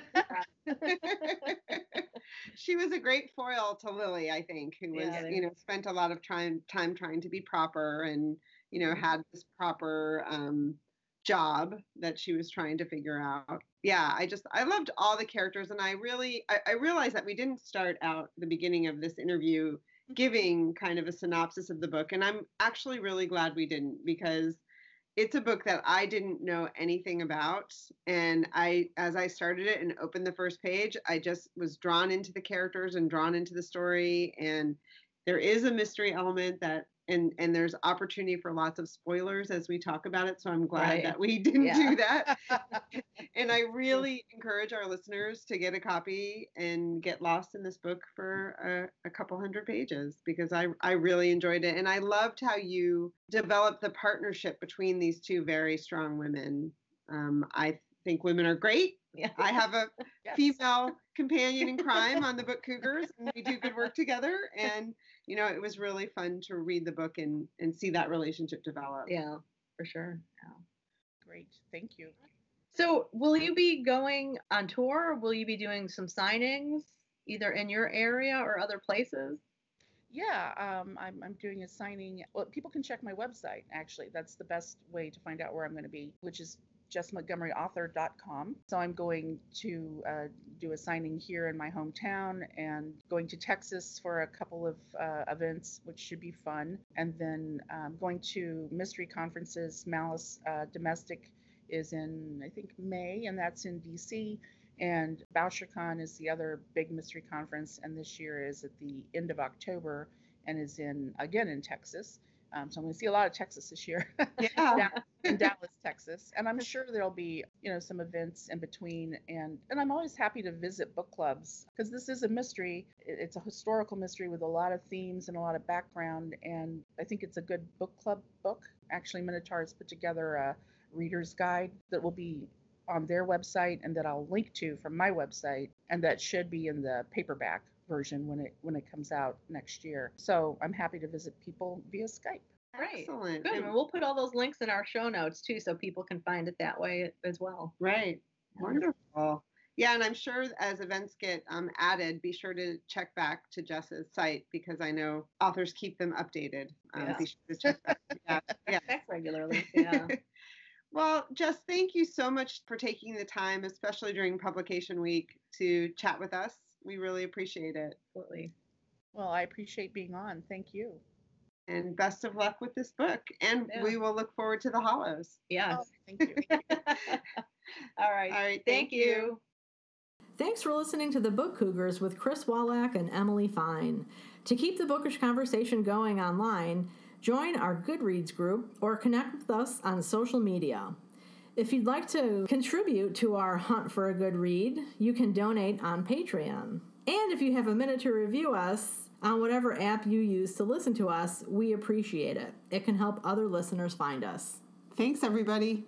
she was a great foil to Lily, I think, who was, Yeah, you know, spent a lot of time time trying to be proper and, you know, had this proper um job that she was trying to figure out. Yeah, I just I loved all the characters and I really I, I realized that we didn't start out the beginning of this interview giving kind of a synopsis of the book. And I'm actually really glad we didn't because it's a book that I didn't know anything about. And I, as I started it and opened the first page, I just was drawn into the characters and drawn into the story. And there is a mystery element that, and and there's opportunity for lots of spoilers as we talk about it. So I'm glad Right. that we didn't Yeah. do that. and I really encourage our listeners to get a copy and get lost in this book for a, a couple hundred pages because I, I really enjoyed it. And I loved how you developed the partnership between these two very strong women. Um, I think women are great. Yeah. I have a Yes. female companion in crime on the book Cougars, and we do good work together. And, you know, it was really fun to read the book and, and see that relationship develop. Yeah, for sure. Yeah. Great. Thank you. So, will you be going on tour? Will you be doing some signings either in your area or other places? Yeah, um, I'm, I'm doing a signing. Well, people can check my website, actually. That's the best way to find out where I'm going to be, which is jessmontgomeryauthor.com. So I'm going to uh, do a signing here in my hometown and going to Texas for a couple of uh, events, which should be fun. And then um, going to mystery conferences. Malice uh, Domestic is in, I think, May, and that's in DC. And BoucherCon is the other big mystery conference, and this year is at the end of October and is in again in Texas. Um, so I'm going to see a lot of Texas this year, Yeah. in Dallas, Texas, and I'm sure there'll be you know some events in between. And and I'm always happy to visit book clubs because this is a mystery. It's a historical mystery with a lot of themes and a lot of background, and I think it's a good book club book. Actually, Minotaur has put together a reader's guide that will be on their website and that I'll link to from my website and that should be in the paperback version when it when it comes out next year. So I'm happy to visit people via Skype. Great. Excellent. Good. And- And we'll put all those links in our show notes too, so people can find it that way as well. Right. Wonderful. Yeah, and I'm sure as events get um, added, be sure to check back to Jess's site because I know authors keep them updated. Um, Yeah. Be sure to check back. yeah. yeah. Check regularly. Yeah. well, Jess, thank you so much for taking the time, especially during publication week, to chat with us. We really appreciate it. Absolutely. Well, I appreciate being on. Thank you. And best of luck with this book. And Yeah. we will look forward to the hollows. Yes. Oh, thank you. all right. All right. Thank you. Thanks for listening to the Book Cougars with Chris Wolak and Emily Fine. To keep the bookish conversation going online, join our Goodreads group or connect with us on social media. If you'd like to contribute to our hunt for a good read, you can donate on Patreon. And if you have a minute to review us on whatever app you use to listen to us, we appreciate it. It can help other listeners find us. Thanks, everybody.